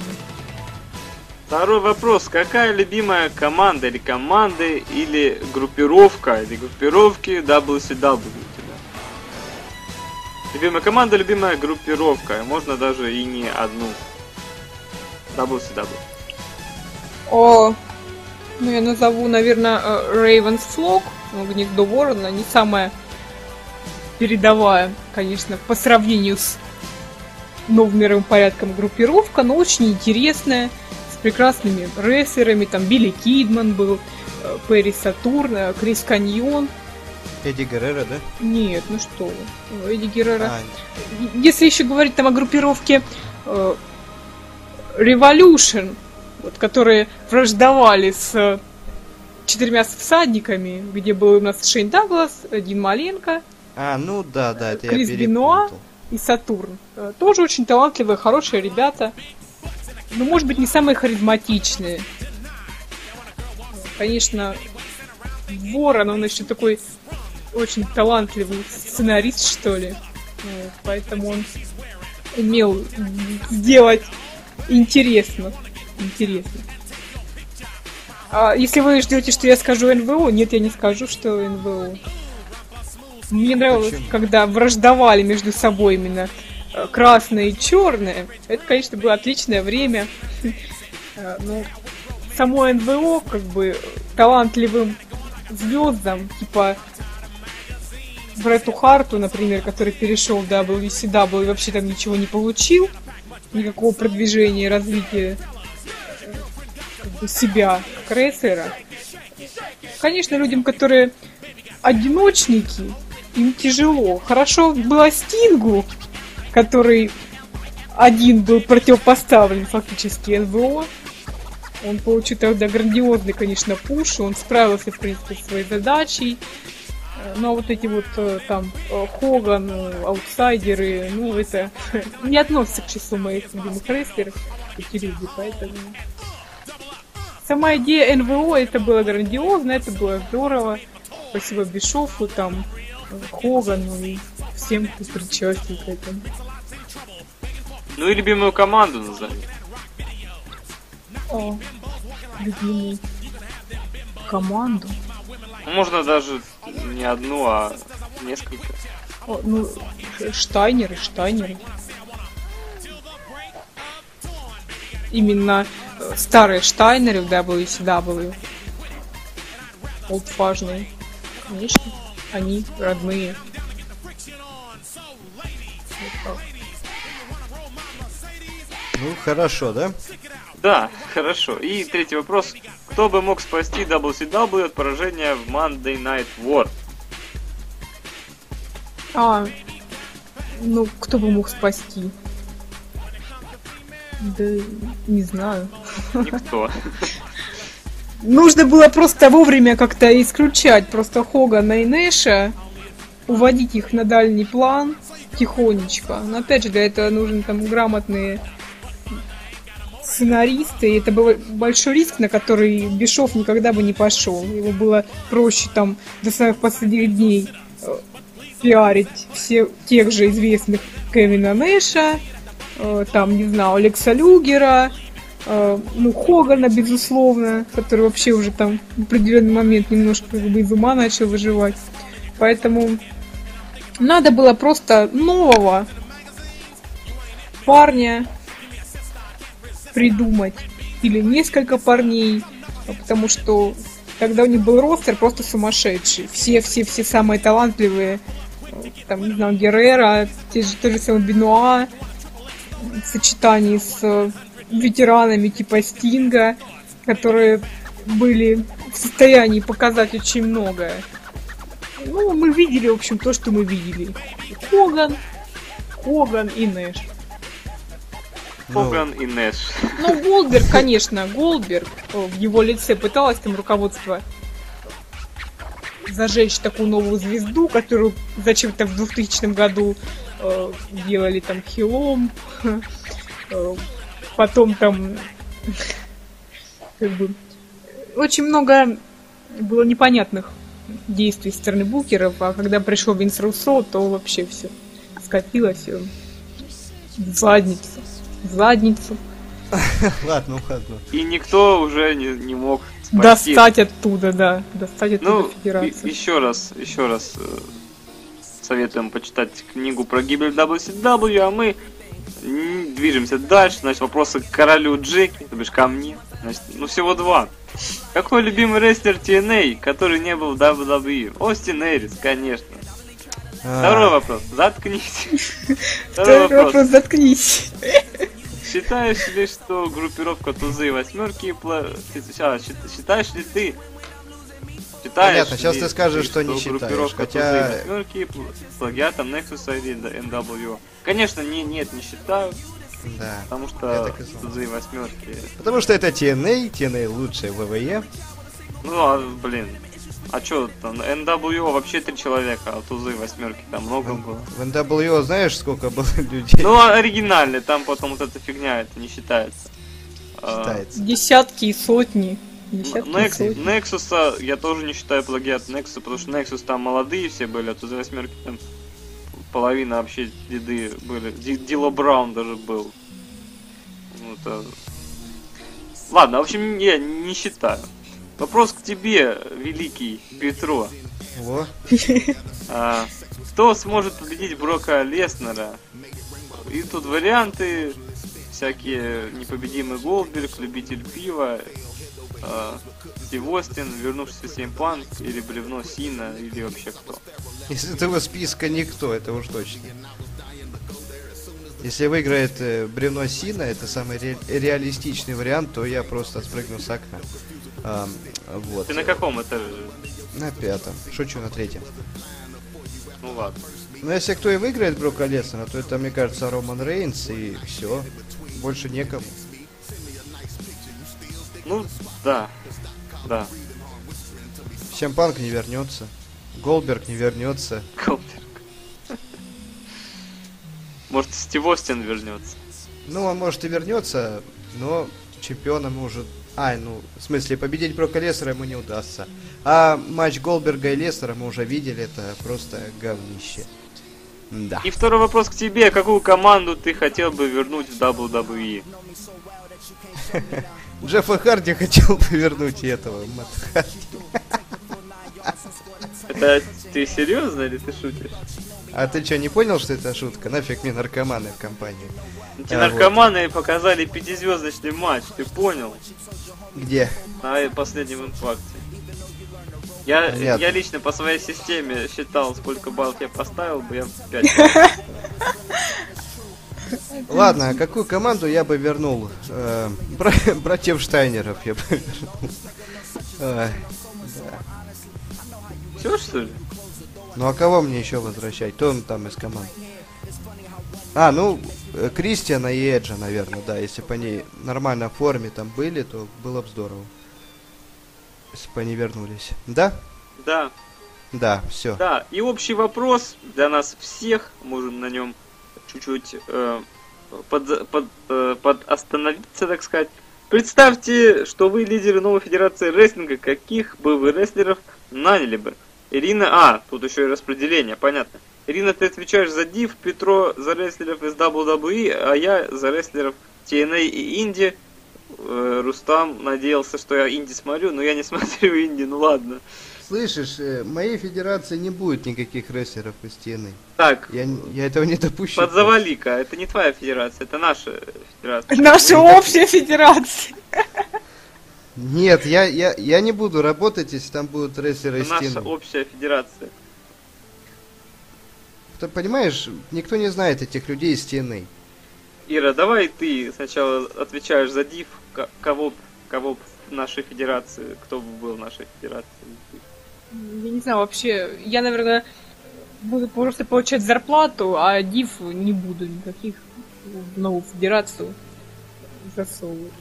Второй вопрос. Какая любимая команда или команды или группировка или группировки WCW у тебя? Любимая команда, любимая группировка. Можно даже и не одну. WCW. О, ну я назову, наверное, Ravens Flock, ну, гнездо ворона, не самая передовая, конечно, по сравнению с новым мировым порядком группировка, но очень интересная, с прекрасными рестлерами, там Билли Кидман был, э, Перри Сатурн, э, Крис Каньон. Эдди Геррера, да? Нет, ну что вы, Эдди Геррера. А, Если еще говорить там о группировке э, Revolution, вот, которые враждовали с четырьмя всадниками, где был у нас Шейн Даглас, Дин Маленко а, ну да, да, это Крис я перепутал. и Сатурн. Э, Тоже очень талантливые, хорошие ребята. Но, может быть, не самые харизматичные. Конечно, Ворон, он еще такой очень талантливый сценарист, что ли. Вот, поэтому он умел сделать интересно. Интересно. А если вы ждете, что я скажу НВО, нет, я не скажу, что НВО. Мне нравилось, Почему? когда враждовали между собой именно э, красные и черные. Это, конечно, было отличное время. Э, Но само НВО, как бы, талантливым звездам, типа Брэтту Харту, например, который перешел в WCW и вообще там ничего не получил, никакого продвижения и развития э, как бы, себя как рестлера. Конечно, людям, которые одиночники, им тяжело. Хорошо было Стингу, который один был противопоставлен фактически НВО. Он получил тогда грандиозный, конечно, пуш, он справился, в принципе, со своей задачей. Но вот эти вот э, там э, Хоган, э, аутсайдеры, ну это не относится к числу моих любимых рестлеров, эти люди, поэтому... Сама идея НВО, это было грандиозно, это было здорово. Спасибо Бишофу, там, Хогану и всем, кто причастен к этому. Ну и любимую команду назови. О, любимую команду. Ну, Можно даже не одну, а несколько. О, ну, Штайнеры, Штайнеры. Именно э, старые Штайнеры в WCW. Олдфажные. Конечно, они родные. Ну, хорошо, да? Да, хорошо. И третий вопрос. Кто бы мог спасти WCW от поражения в Monday Night War? А, ну, кто бы мог спасти? Да, не знаю. Никто. Нужно было просто вовремя как-то исключать просто Хогана и Нэша, уводить их на дальний план тихонечко. Но опять же, для этого нужны там грамотные сценаристы, и это был большой риск, на который Бишов никогда бы не пошел. Его было проще там до самых последних дней э, пиарить все тех же известных Кевина Нэша, э, там, не знаю, Алекса Люгера, ну, Хогана, безусловно, который вообще уже там в определенный момент немножко как бы из ума начал выживать. Поэтому надо было просто нового парня придумать. Или несколько парней. Потому что тогда у них был ростер просто сумасшедший. Все-все-все самые талантливые. Там, не знаю, Геррера, те же, тот же самый Бенуа. В сочетании с ветеранами типа Стинга, которые были в состоянии показать очень многое. Ну, мы видели, в общем, то, что мы видели. Хоган, Хоган и Нэш. Ну, Хоган и Нэш. Ну, Голдберг, конечно, Голдберг в его лице пыталась там руководство зажечь такую новую звезду, которую зачем-то в 2000 году э, делали там хилом. Э, потом там как бы очень много было непонятных действий со стороны букеров, а когда пришел Винс Руссо, то вообще все скопилось все в задницу. В задницу. Ладно, ладно. И никто уже не, не мог спасти. Достать оттуда, да. Достать оттуда Ну, федерацию. и- еще раз, еще раз э, советуем почитать книгу про гибель WCW, а мы движемся дальше. Значит, вопросы к королю Джеки, то бишь ко мне. Значит, ну, всего два. Какой любимый рестлер TNA, который не был в WWE? Остин Эрис, конечно. А, Второй вопрос. Заткнись. Второй вопрос, заткнись. Считаешь ли, что группировка Тузы и Восьмерки... а, Считаешь ли ты... Считаешь Понятно, сейчас ли ты скажешь, ты, что не считаешь, группировка хотя- Восьмерки пл- плагиатом Nexus или NWO? Конечно, не, нет, не считаю, Да. потому что. Тузы Восьмерки... Потому что это TNA, TNA лучшая ВВЕ. Ну, а, блин, а чё там, NWO вообще три человека, а Тузы и Восьмерки там много было. В NWO знаешь, сколько было людей? Ну, а оригинальный, там потом вот эта фигня, это не считается. А, Считается. Десятки и сотни. Некс. Nexus я тоже не считаю плагиат Nexus, потому что Nexus там молодые все были, а тут за восьмерки там половина вообще деды были. Ди- Дило Браун даже был. Ну, это... Ладно, в общем, я не считаю. Вопрос к тебе, великий Петро. Во. А, кто сможет победить Брока Леснера? И тут варианты всякие непобедимый Голдберг, любитель пива, а, Стив Остин, вернувшийся Сейм Панк, или бревно Сина, или вообще кто. Из этого списка никто, это уж точно. Если выиграет э, бревно Сина, это самый ре- реалистичный вариант, то я просто спрыгну с окна. Ам, вот. Ты на каком этаже? На пятом. Шучу, на третьем. Ну ладно. Но если кто и выиграет Брока Леснера, то это, мне кажется, Роман Рейнс и все. Больше некому. Ну, да. Да. Семпанк не вернется. Голберг не вернется. Голдберг. Может, Стив Остин вернется. Ну, он может и вернется, но чемпионом уже... А, ну, в смысле, победить Брока Леснера ему не удастся. А матч Голберга и Леснера мы уже видели, это просто говнище. Да. И второй вопрос к тебе. Какую команду ты хотел бы вернуть в WWE? Джеффа Харди хотел повернуть этого. Это ты серьезно или ты шутишь? А ты что, не понял, что это шутка? Нафиг мне наркоманы в компании. Эти А, вот. наркоманы показали пятизвездочный матч, ты понял? Где? На последнем импакте. Я, я лично по своей системе считал, сколько баллов я поставил бы, я 5 Ладно, а какую команду я бы вернул? Э, бра- братьев Штайнеров я бы вернул. Все что ли? Ну а кого мне еще возвращать? Кто он там из команд? А, ну, э, Кристиана и Эджа, наверное, да. Если бы они нормально в форме там были, то было бы здорово. Если бы они вернулись. Да? Да, Да, все. да. И общий вопрос для нас всех, можем на нем чуть-чуть э, под, под, э, под остановиться, так сказать. Представьте, что вы лидеры новой федерации рестлинга, каких бы вы рестлеров наняли бы? Ирина, а, тут еще и распределение, понятно. Ирина, ты отвечаешь за Див, Петро за рестлеров из WWE, а я за рестлеров TNA и Инди. Э, Рустам надеялся, что я Инди смотрю, но я не смотрю Инди, ну ладно. Слышишь, э, моей федерации не будет никаких рестлеров из стены. Так, Я, я этого не допущу. подзавали-ка, это не твоя федерация, это наша федерация. Наша общая федерация. Нет, я, я, я не буду работать, если там будут рестлеры Это из наша стены. общая федерация. Ты понимаешь, никто не знает этих людей из стены. Ира, давай ты сначала отвечаешь за Див, К- кого, кого в нашей федерации, кто бы был в нашей федерации. Я не знаю, вообще, я, наверное, буду просто получать зарплату, а див не буду никаких в новую федерацию засовывать.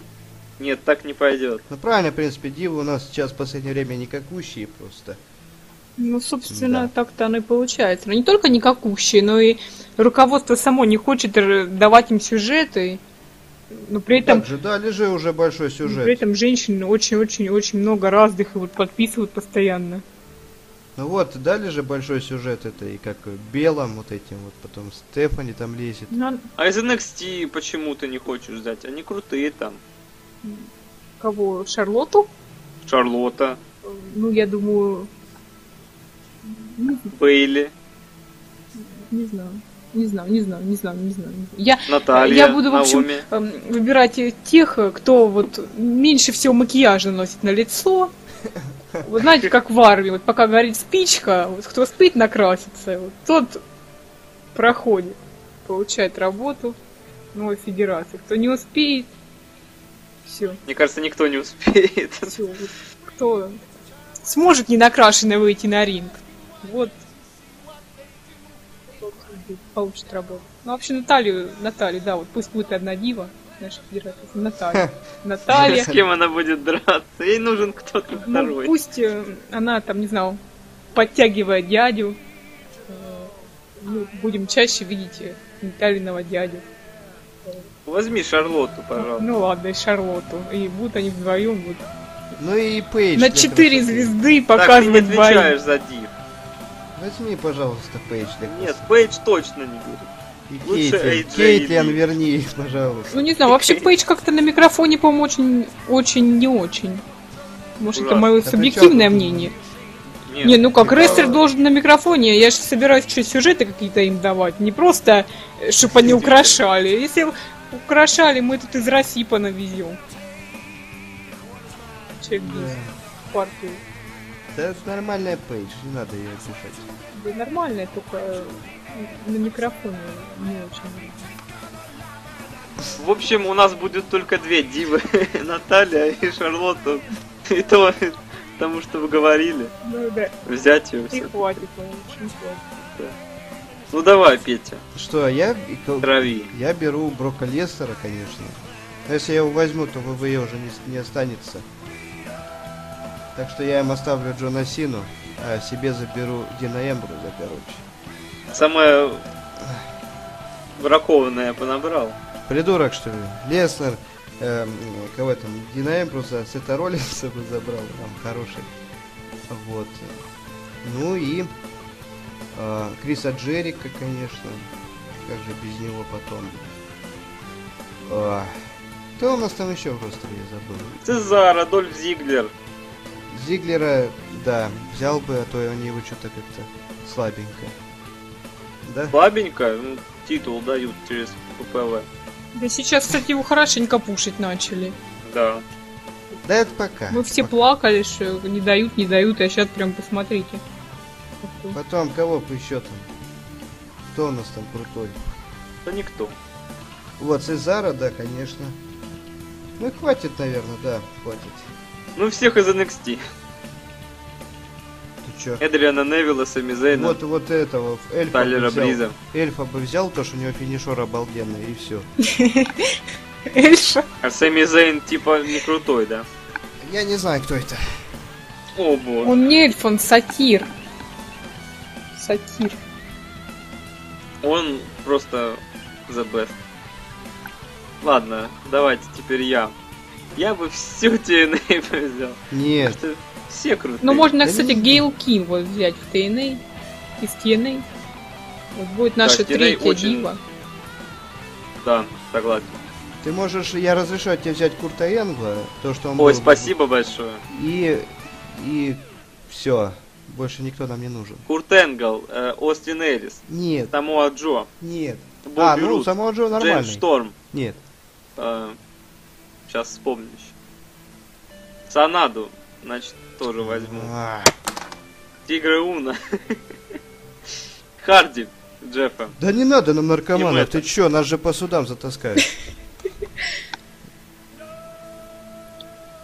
Нет, так не пойдет. Ну правильно, в принципе, дивы у нас сейчас в последнее время никакущие просто. Ну, собственно, Да. так-то оно и получается. Но не только никакущие, но и руководство само не хочет давать им сюжеты. Но при этом, Так же дали же уже большой но сюжет. при этом женщин очень-очень-очень много разных и вот подписывают постоянно. Ну вот, дали же большой сюжет это и как белым вот этим вот, потом Стефани там лезет. Ну, А из NXT почему ты не хочешь взять? Они крутые там. кого? Шарлоту? Шарлотта, Ну, я думаю... Бейли, не знаю. Не знаю, не знаю, не знаю, не знаю. Я, Наталья, я буду, в общем, Наоми. эм, выбирать тех, кто вот меньше всего макияжа носит на лицо. Вот знаете, как в армии, вот пока горит спичка, вот кто спит накраситься, вот тот проходит, получает работу новой федерации. Кто не успеет, все, Мне кажется, никто не успеет. все. кто сможет ненакрашенно выйти на ринг, вот получит работу. Ну, вообще Наталью, Наталью, да, вот пусть будет одна дива нашей федерации, Наталья. Наталья. С кем она будет драться? Ей нужен кто-то Ну, второй. пусть э, она там, не знаю, подтягивает дядю. Э, Ну, будем чаще видеть э, Натальиного дядю. Возьми Шарлотту, пожалуйста. Ну ладно, и Шарлотту. И будут они вдвоем вот, Ну и Пейдж. на для 4 красоты. звезды так, ты не показывать отвечаешь за Див. Возьми, пожалуйста, Пейдж для Нет. Пейдж точно не бери. Кейтлин. Кейтлин, Ли. верни, пожалуйста. Ну не знаю, вообще Пейдж как-то на микрофоне, по-моему, очень, очень не очень. Может, это мое Это субъективное мнение. Нет, Не, ну как, типа- рестлер должен на микрофоне, я же собираюсь что, сюжеты какие-то им давать, не просто, чтобы они украшали. Если украшали, мы тут из Россипа навезем. Человек Да. 10 партию. Да это нормальная Пейдж, не надо ее обижать. Да нормально, только э, на микрофоне не очень. В общем, у нас будет только две дивы. Наталья и Шарлотта. И то, потому что вы говорили. Ну да, Взять ее и все. хватит, лучше хватит. Ну давай, Петя, Что, я... и ко- трави. Я беру Брока Лестера, конечно. Но если я его возьму, то ВВЕ уже не, не останется. Так что я им оставлю Джона Сину, а себе заберу Дина Эмбруза, короче. Самое бракованное понабрал. Придурок, что ли? Леснер, эм, кого там, Дина Эмбруза, Сета Роллинса бы забрал, там, хороший. Вот. Ну и э, Криса Джерика, конечно. Как же без него потом. А, кто у нас там еще в ростере, я забыл. Цезар, Адольф Зиглер. Зиглера, да, взял бы, а то они его что-то как-то слабенько. Да? Слабенько, ну, титул дают через ППВ. Да сейчас, кстати, его хорошенько пушить начали. Да. Да это пока. Мы все Пока. плакали, что не дают, не дают, а сейчас прям посмотрите. Потом кого бы еще там? Кто у нас там крутой? Да никто. Вот, Цезара, да, конечно. Ну и хватит, наверное, да, хватит. Ну, всех из NXT. Чё? Эдриана Невилла, Сами Зейна, Вот, вот этого, эльфа бы Тайлера взял. Бриза. Эльфа бы взял, то что у него финишер обалденный, и все. Эльфа. А Сами Зейн, типа, не крутой, да? Я не знаю, кто это. О, боже. Он не эльф, он сатир. Сатир. Он просто the best. Ладно, давайте теперь я. Я бы всю TNA взял. Нет. Что все крутые. Ну, можно, Да кстати, Гейл Ким вот взять в TNA. Из TNA. Вот будет наша TNA третья очень- дива. Да, согласен. Ты можешь, я разрешаю тебе взять Курта Энгла, то, что он Ой, был- спасибо большое. И, и все. Больше никто нам не нужен. Курт Энгл, э, Остин Эллис, Нет, Самуа Джо, нет. Бобби а, ну, Рут, само Джо Джеймс нормальный. Шторм. Нет. сейчас вспомню еще. Санаду, значит, тоже возьму. А, Тигра Уна. Харди, Джеффа. Да не надо нам это. ты чё, нас же по судам затаскают.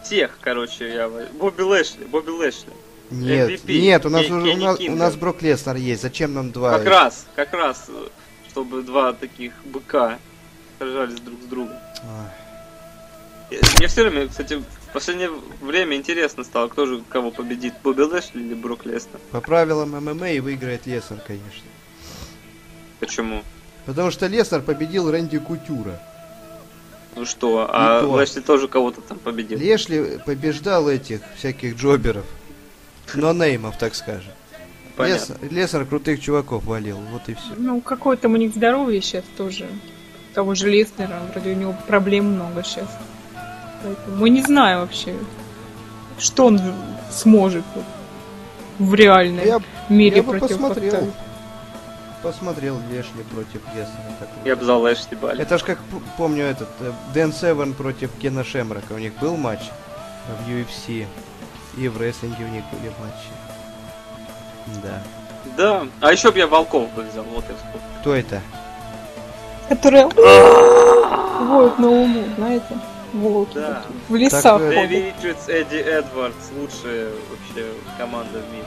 Всех, короче, я. Бобби Лэшли, Бобби Лэшли. Нет, MVP, нет, у нас уже, у нас, у нас Брок Леснер есть, зачем нам два? Как раз, как раз, э, чтобы два таких быка сражались друг с другом. Э, Мне все время, кстати, последнее время интересно стало, кто же кого победит, Бобби Лэшли или Брок Леснер. По правилам ММА выиграет Леснер, конечно. Почему? Потому что Леснер победил Рэнди Кутюра. Ну что, а то. Лэшли тоже кого-то там победил. Лешли побеждал этих всяких джоберов. Но неймов, так скажем. Лес- Леснер крутых чуваков валил, вот и все. Ну, какое там у них здоровье сейчас тоже. Того же Леснера, вроде у него проблем много сейчас. Поэтому мы не знаем вообще, что он сможет вот в реальном Я, мире я бы против посмотрел. Посмотрел Лешли против такой. Я бы за Лэшли бали. Это ж как помню этот э, Дэн Севен против Кена Шемрока. У них был матч в UFC. И в рестлинге у них были матчи. Да. Да, а еще бы я Волков бы взял, вот я вспомнил. Кто это? Которые воют на луну, знаете? Волки. Да. В леса Так, э, ходят. Дэви Ричардс, Эдди Эдвардс, лучшая вообще команда в мире.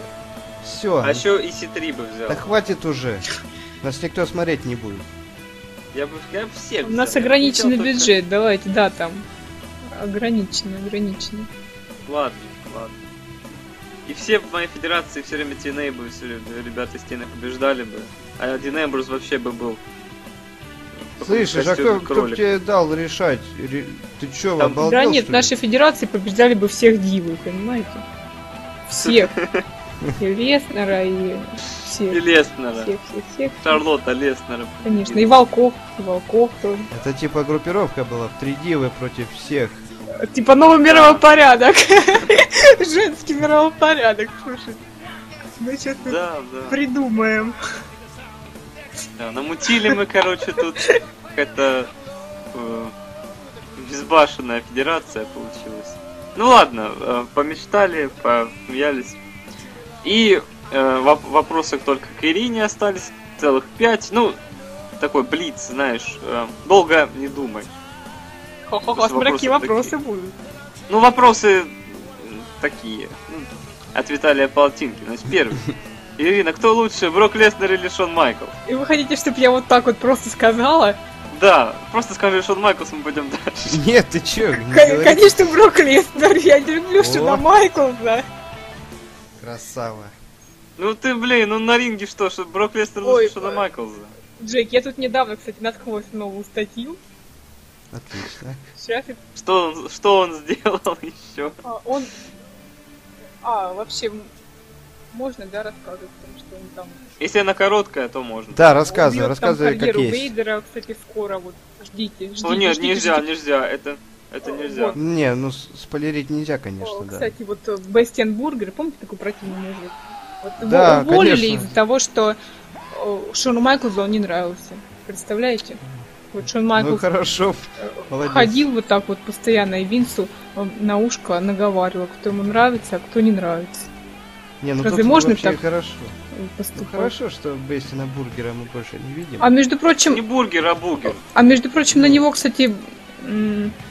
Все. А еще и Си-3 бы взял. Да хватит уже. Нас никто смотреть не будет. Я бы, я всех У нас ограниченный взял только- бюджет, давайте, да, там. Ограниченный, ограниченный. Ладно, ладно. И все в моей федерации все время TNA бы, все ребята из TNA побеждали бы. А Дин Эмбрус вообще бы был. В Слышишь, а кто, кто кролика. тебе дал решать? Ре- Ты чё, Там- обалдел, да нет, ли? нашей федерации побеждали бы всех дивы, понимаете? Всех. И Леснера, и И всех. Леснера. Всех, всех, всех. Шарлотта Леснера. Конечно. И Волков, и Волков тоже. Это типа группировка была в три дивы против всех. Типа новый мировой порядок. Женский мировой порядок, слушай. Мы что-то Да, да. придумаем. Да, намутили мы, короче, тут какая-то э, безбашенная федерация получилась. Ну ладно, э, помечтали, посмеялись. И э, воп- вопросов только к Ирине остались, целых пять. Ну, такой блиц, знаешь, э, долго не думай. Хо-хо-хо, смотря какие Вопросы такие. будут. Ну, вопросы такие. ну, от Виталия Полтинки. Значит, первый. Ирина, кто лучше, Брок Леснер или Шон Майклс? И вы хотите, чтобы я вот так вот просто сказала? Да, просто скажи Шон Майклс, мы пойдем дальше. Нет, ты чё? не. Конечно, Брок Леснер. Я не люблю Шона О. Майклза. Красава. Ну ты, блин, ну на ринге что, что Брок Леснер лучше Шона Майклза? Джейк, я тут недавно, кстати, наткнулась на новую статью. Отлично. Сейчас я... Что он, что он сделал еще? а, он... А, вообще, можно, да, рассказывать о том, что он там... Если она короткая, то можно. Да, рассказывай, убьет там рассказывай, как карьеру есть. Вейдера, кстати, скоро, вот, ждите, ждите, Ну нет, ждите, нельзя, ждите. нельзя, это, это нельзя. Вот. Не, ну спойлерить нельзя, конечно, О, да. Кстати, вот э, Бастион Бугер, помните такой противный мужик? Вот его Да, уволили конечно. из-за того, что э, Шону Майклзу он не нравился. Представляете? Вот Шон Ну Майклс хорошо, э, молодец. ходил вот так вот постоянно и Винсу на ушко наговаривал, кто ему нравится, а кто не нравится. Не, ну Разве тут можно вообще так? хорошо. э, Ну хорошо, что Бастиона Бугера мы больше не видим. А между прочим, Не бургер, а бугер. А между прочим, на него, кстати,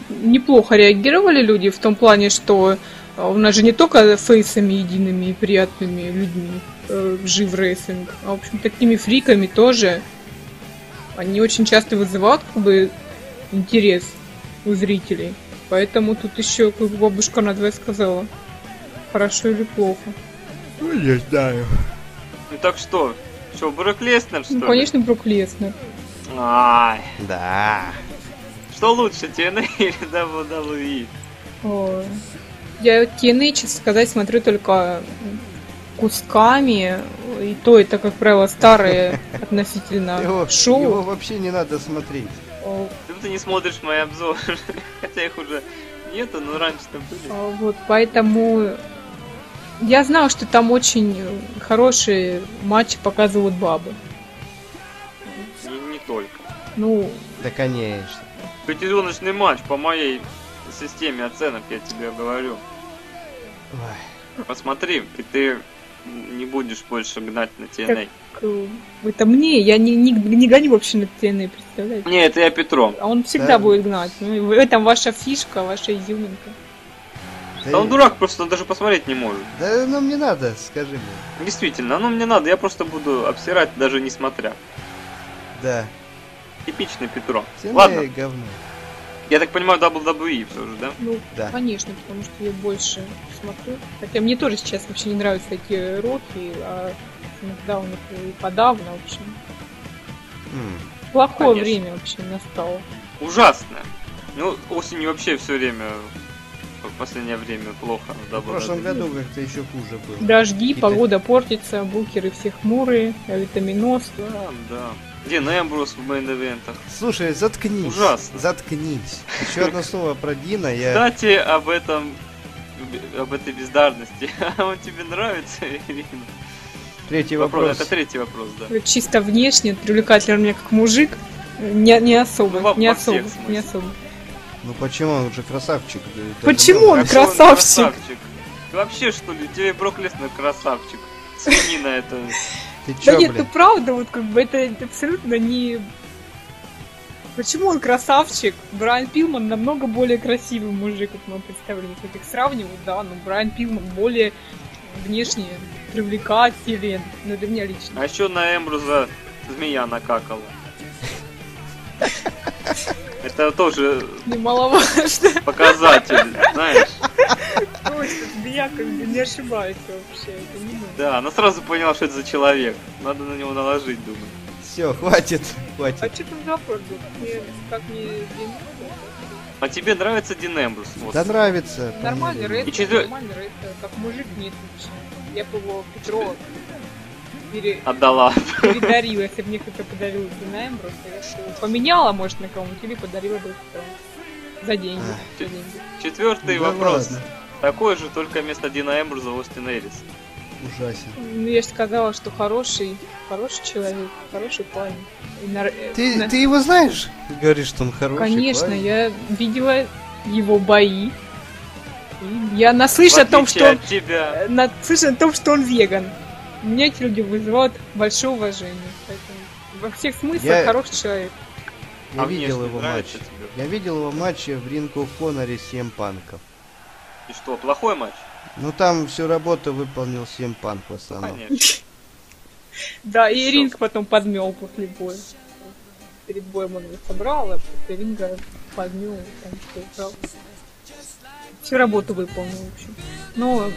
неплохо реагировали люди в том плане, что а, у нас же не только фейсами едиными и приятными людьми э, жив рестлинг, а, в общем, такими фриками тоже. Они очень часто вызывают как бы интерес у зрителей. Поэтому тут еще, как бабушка надвое сказала, хорошо или плохо. Ну, не знаю. Ну так что? Что, Брок Леснер, что Ну, ли? конечно, Брук Леснер. Ай, Да. Что лучше, TNA или WWE? Ой. Я TNA, честно сказать, смотрю только кусками. И то это, как правило, старые относительно Его, шоу. его вообще не надо смотреть. О, Ты, не смотришь мои обзоры, хотя их уже нету, но раньше-то были. а, Вот, поэтому я знаю, что там очень хорошие матчи показывают бабы. Не, не только. Ну, Да, конечно. Пятизоночный матч по моей системе оценок, я тебе говорю. Ой. Посмотри, и ты не будешь больше гнать на TNA. к- это мне, я не, не, не гоню вообще на TNA, представляете? Не, это я Петром. А он всегда Да. будет гнать. Ну, и в этом ваша фишка, ваша изюминка. Да он дурак, просто он даже посмотреть не может. Да ну мне надо, скажи мне. Действительно, ну мне надо, я просто буду обсирать даже не смотря. Да. Типичный Петро. Цены Ладно, говно. я так понимаю, WWE все же, да? Ну, Да. конечно, потому что я больше смотрю. Хотя мне тоже сейчас вообще не нравятся эти роки, а Смакдаун и подавно, в общем. М. Плохое Конечно. время вообще настало. Ужасно. Ну, осенью вообще все время, в последнее время плохо в В прошлом году как-то еще хуже было. Дожди, Какие-то- погода портится, букеры все хмурые, витаминоз. Да, да. Где Нембрус в мейн-эвентах? Слушай, заткнись. Ужасно. Заткнись. Еще одно слово про Дина. Я... Кстати, об этом, об этой бездарности. А он тебе нравится, Ирина? Третий Вопрос, вопрос. это третий вопрос, да. Чисто внешне привлекательный мне как мужик. Не, не особо, Ну, во- не во особо, не особо. Ну почему он же красавчик? да, даже Почему он Какой красавчик? Ты вообще что ли? Тебе Брок Леснер красавчик. Свинина это. Ты Да чё, нет, блин? ну правда, вот как бы это абсолютно не... Почему он красавчик? Брайан Пилман намного более красивый мужик, как мы представляем. Если их сравнивать, да, но Брайан Пилман более внешне привлекателен. Ну, для меня лично. А еще на Эмбруза змея накакала. Это тоже Немаловажно. показатель, знаешь. Точно, я как бы не ошибаюсь вообще. Это не нужно. Да, она сразу поняла, что это за человек. Надо на него наложить, думаю. Все, хватит, А хватит. что там за вопрос был? Мне, как мне... А тебе нравится Дин Эмбрус? Вот. Да нравится. Нормальный рейд, И четвер- нормальный рейд, как мужик нет вообще. Я бы его Петро пере... Отдала. передарила, если бы мне кто-то подарил Дина Эмброса, я поменяла, может, на кого-нибудь, или подарила бы. За деньги. За деньги. Четвертый Да вопрос. ладно. Такой же, только вместо Дина Эмбруза Остин Эрис. Ужасен. Ну, я же сказала, что хороший, хороший человек, хороший парень. На- Ты, на- ты его знаешь? Говоришь, что он хороший Конечно, парень? я видела его бои. Я В наслышана о том, что он тебя. наслышана о том, что он веган. Меня эти люди вызывают большое уважение. Поэтому во всех смыслах Я- хороший человек. Я А видел его матч. тебе? Я видел его матчи в Ринг of Honor 7 панков. И что, плохой матч? Ну там всю работу выполнил 7 панк в основном. Конечно. Да, и ринг потом подмел после боя. Перед боем он его собрал, а после ринга подмел, там что убрал. Всю работу выполнил, в общем. Но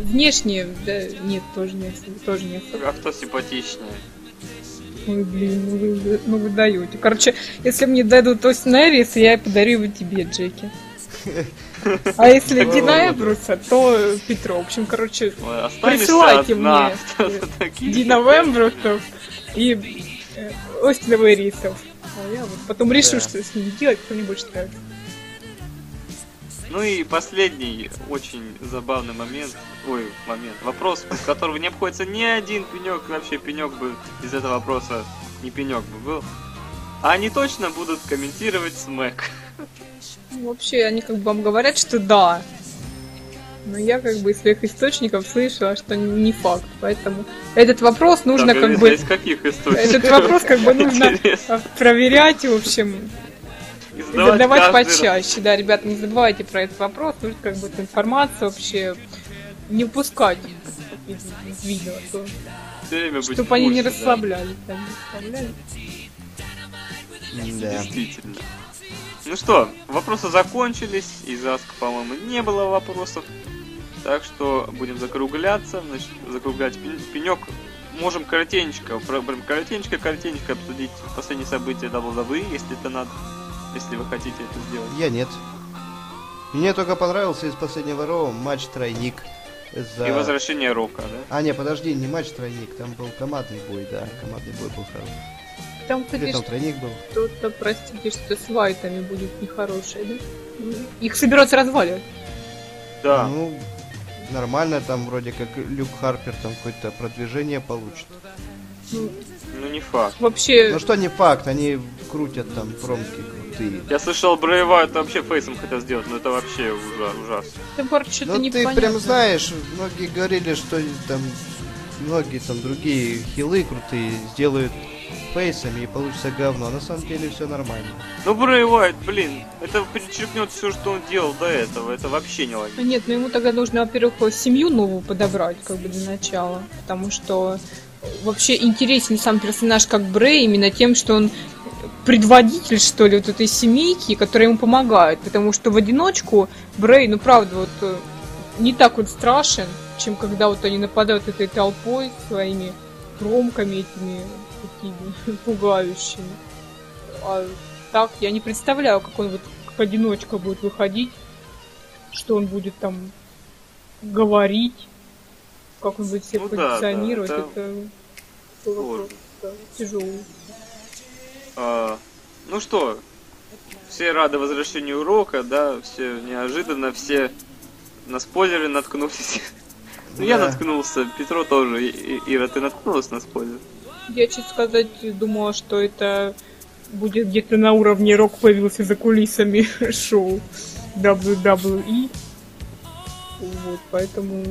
внешне, да, нет, тоже не. Тоже не особо. А кто симпатичнее? Ой, блин, ну вы, ну вы даете. Короче, если мне дадут Остин Эрис, я подарю его тебе, Джеки. А если Такого Дина рода. Эбруса, то Петро. В общем, короче, Присылайте мне, э, за такие? Дина Вембрусов и э, Остина Эрисов. А я вот потом решу, что с ним делать, кто мне больше нравится. Ну и последний очень забавный момент, ой, момент, вопрос, без которого не обходится ни один пенек, вообще пенек бы из этого вопроса не пенек бы был. А они точно будут комментировать смэк. Ну, вообще, они как бы вам говорят, что да. Но я как бы из своих источников слышала, что не факт. Поэтому этот вопрос нужно Так, как из- бы... Из каких источников? Этот вопрос как бы нужно Интересно. проверять, в общем, И задавать задавать каждый раз. почаще. Да, ребята, не забывайте про этот вопрос. Нужно как бы эту информацию вообще не упускать из, из видео, а то время чтобы они не курсе, расслаблялись. да, не расслаблялись. Да. Действительно. Ну что, вопросы закончились. Из Аска, по-моему, не было вопросов. Так что будем закругляться. Значит, закруглять пен- пенек. Можем коротенько, прям коротенько, коротенько обсудить последние события WWE, если это надо. Если вы хотите это сделать. Я нет. Мне только понравился из последнего Роу матч тройник. За... И возвращение Рока, да? А, не, подожди, не матч тройник, там был командный бой, да, командный бой был хороший. Там, Или конечно, там тройник был. что-то, простите, что с вайтами будет нехорошее, да? Их собираются разваливать. Да. Ну, нормально, там вроде как Люк Харпер там какое-то продвижение получит. Ну, Ну не факт. вообще, Ну что не факт, они крутят там промки крутые. Я слышал, Брейва это вообще фейсом хотел сделать, но это вообще ужа- ужасно. Тепер что-то Ну ты прям знаешь, многие говорили, что там многие там другие хилы крутые сделают фейсами и получится говно. А на самом деле все нормально. Ну Брэй Уайт, блин, это перечеркнет все, что он делал до этого. Это вообще не логично. А Нет, ну ему тогда нужно, во-первых, семью новую подобрать, как бы для начала. Потому что вообще интересен сам персонаж как Брей именно тем, что он предводитель, что ли, вот этой семейки, которая ему помогает. Потому что в одиночку Брей, ну правда, вот э, не так вот страшен, чем когда вот они нападают этой толпой своими кромками этими такими пугающими. А так я не представляю, как он вот как одиночка будет выходить, что он будет там говорить, как он будет себя Ну да, позиционировать. да, это такой вопрос, сложно. да, тяжелый. А, ну что, все рады возвращению Рока, да, все неожиданно, все на спойлеры наткнулись. Ну, я наткнулся, Петро тоже. И- и- Ира, ты наткнулась на спойлер? Я, честно сказать, думала, что это будет где-то на уровне Рок появился за кулисами шоу WWE. Вот, поэтому...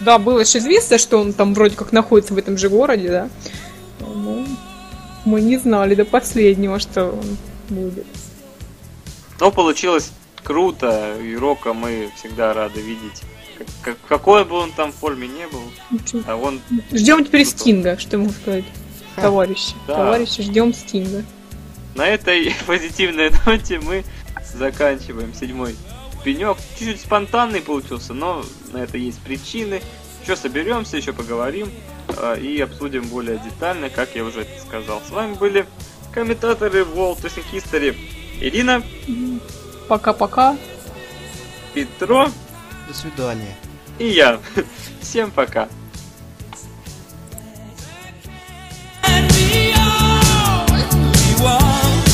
Да, было же известно, что он там вроде как находится в этом же городе, да. Ну, мы не знали до последнего, что он будет. Но получилось круто, и Рока мы всегда рады видеть. Как- как- какой бы он там в форме не был, а он Ждем теперь Круто. Стинга, что могу сказать. Товарищи, Да. товарищи, ждем Стинга. На этой позитивной ноте мы заканчиваем седьмой пенек. Чуть-чуть спонтанный получился, но на это есть причины. Еще соберемся, еще поговорим а, и обсудим более детально, как я уже это сказал. С вами были комментаторы World Racing History Ирина. Пока-пока. Петро. До свидания. И я. Всем пока. We walk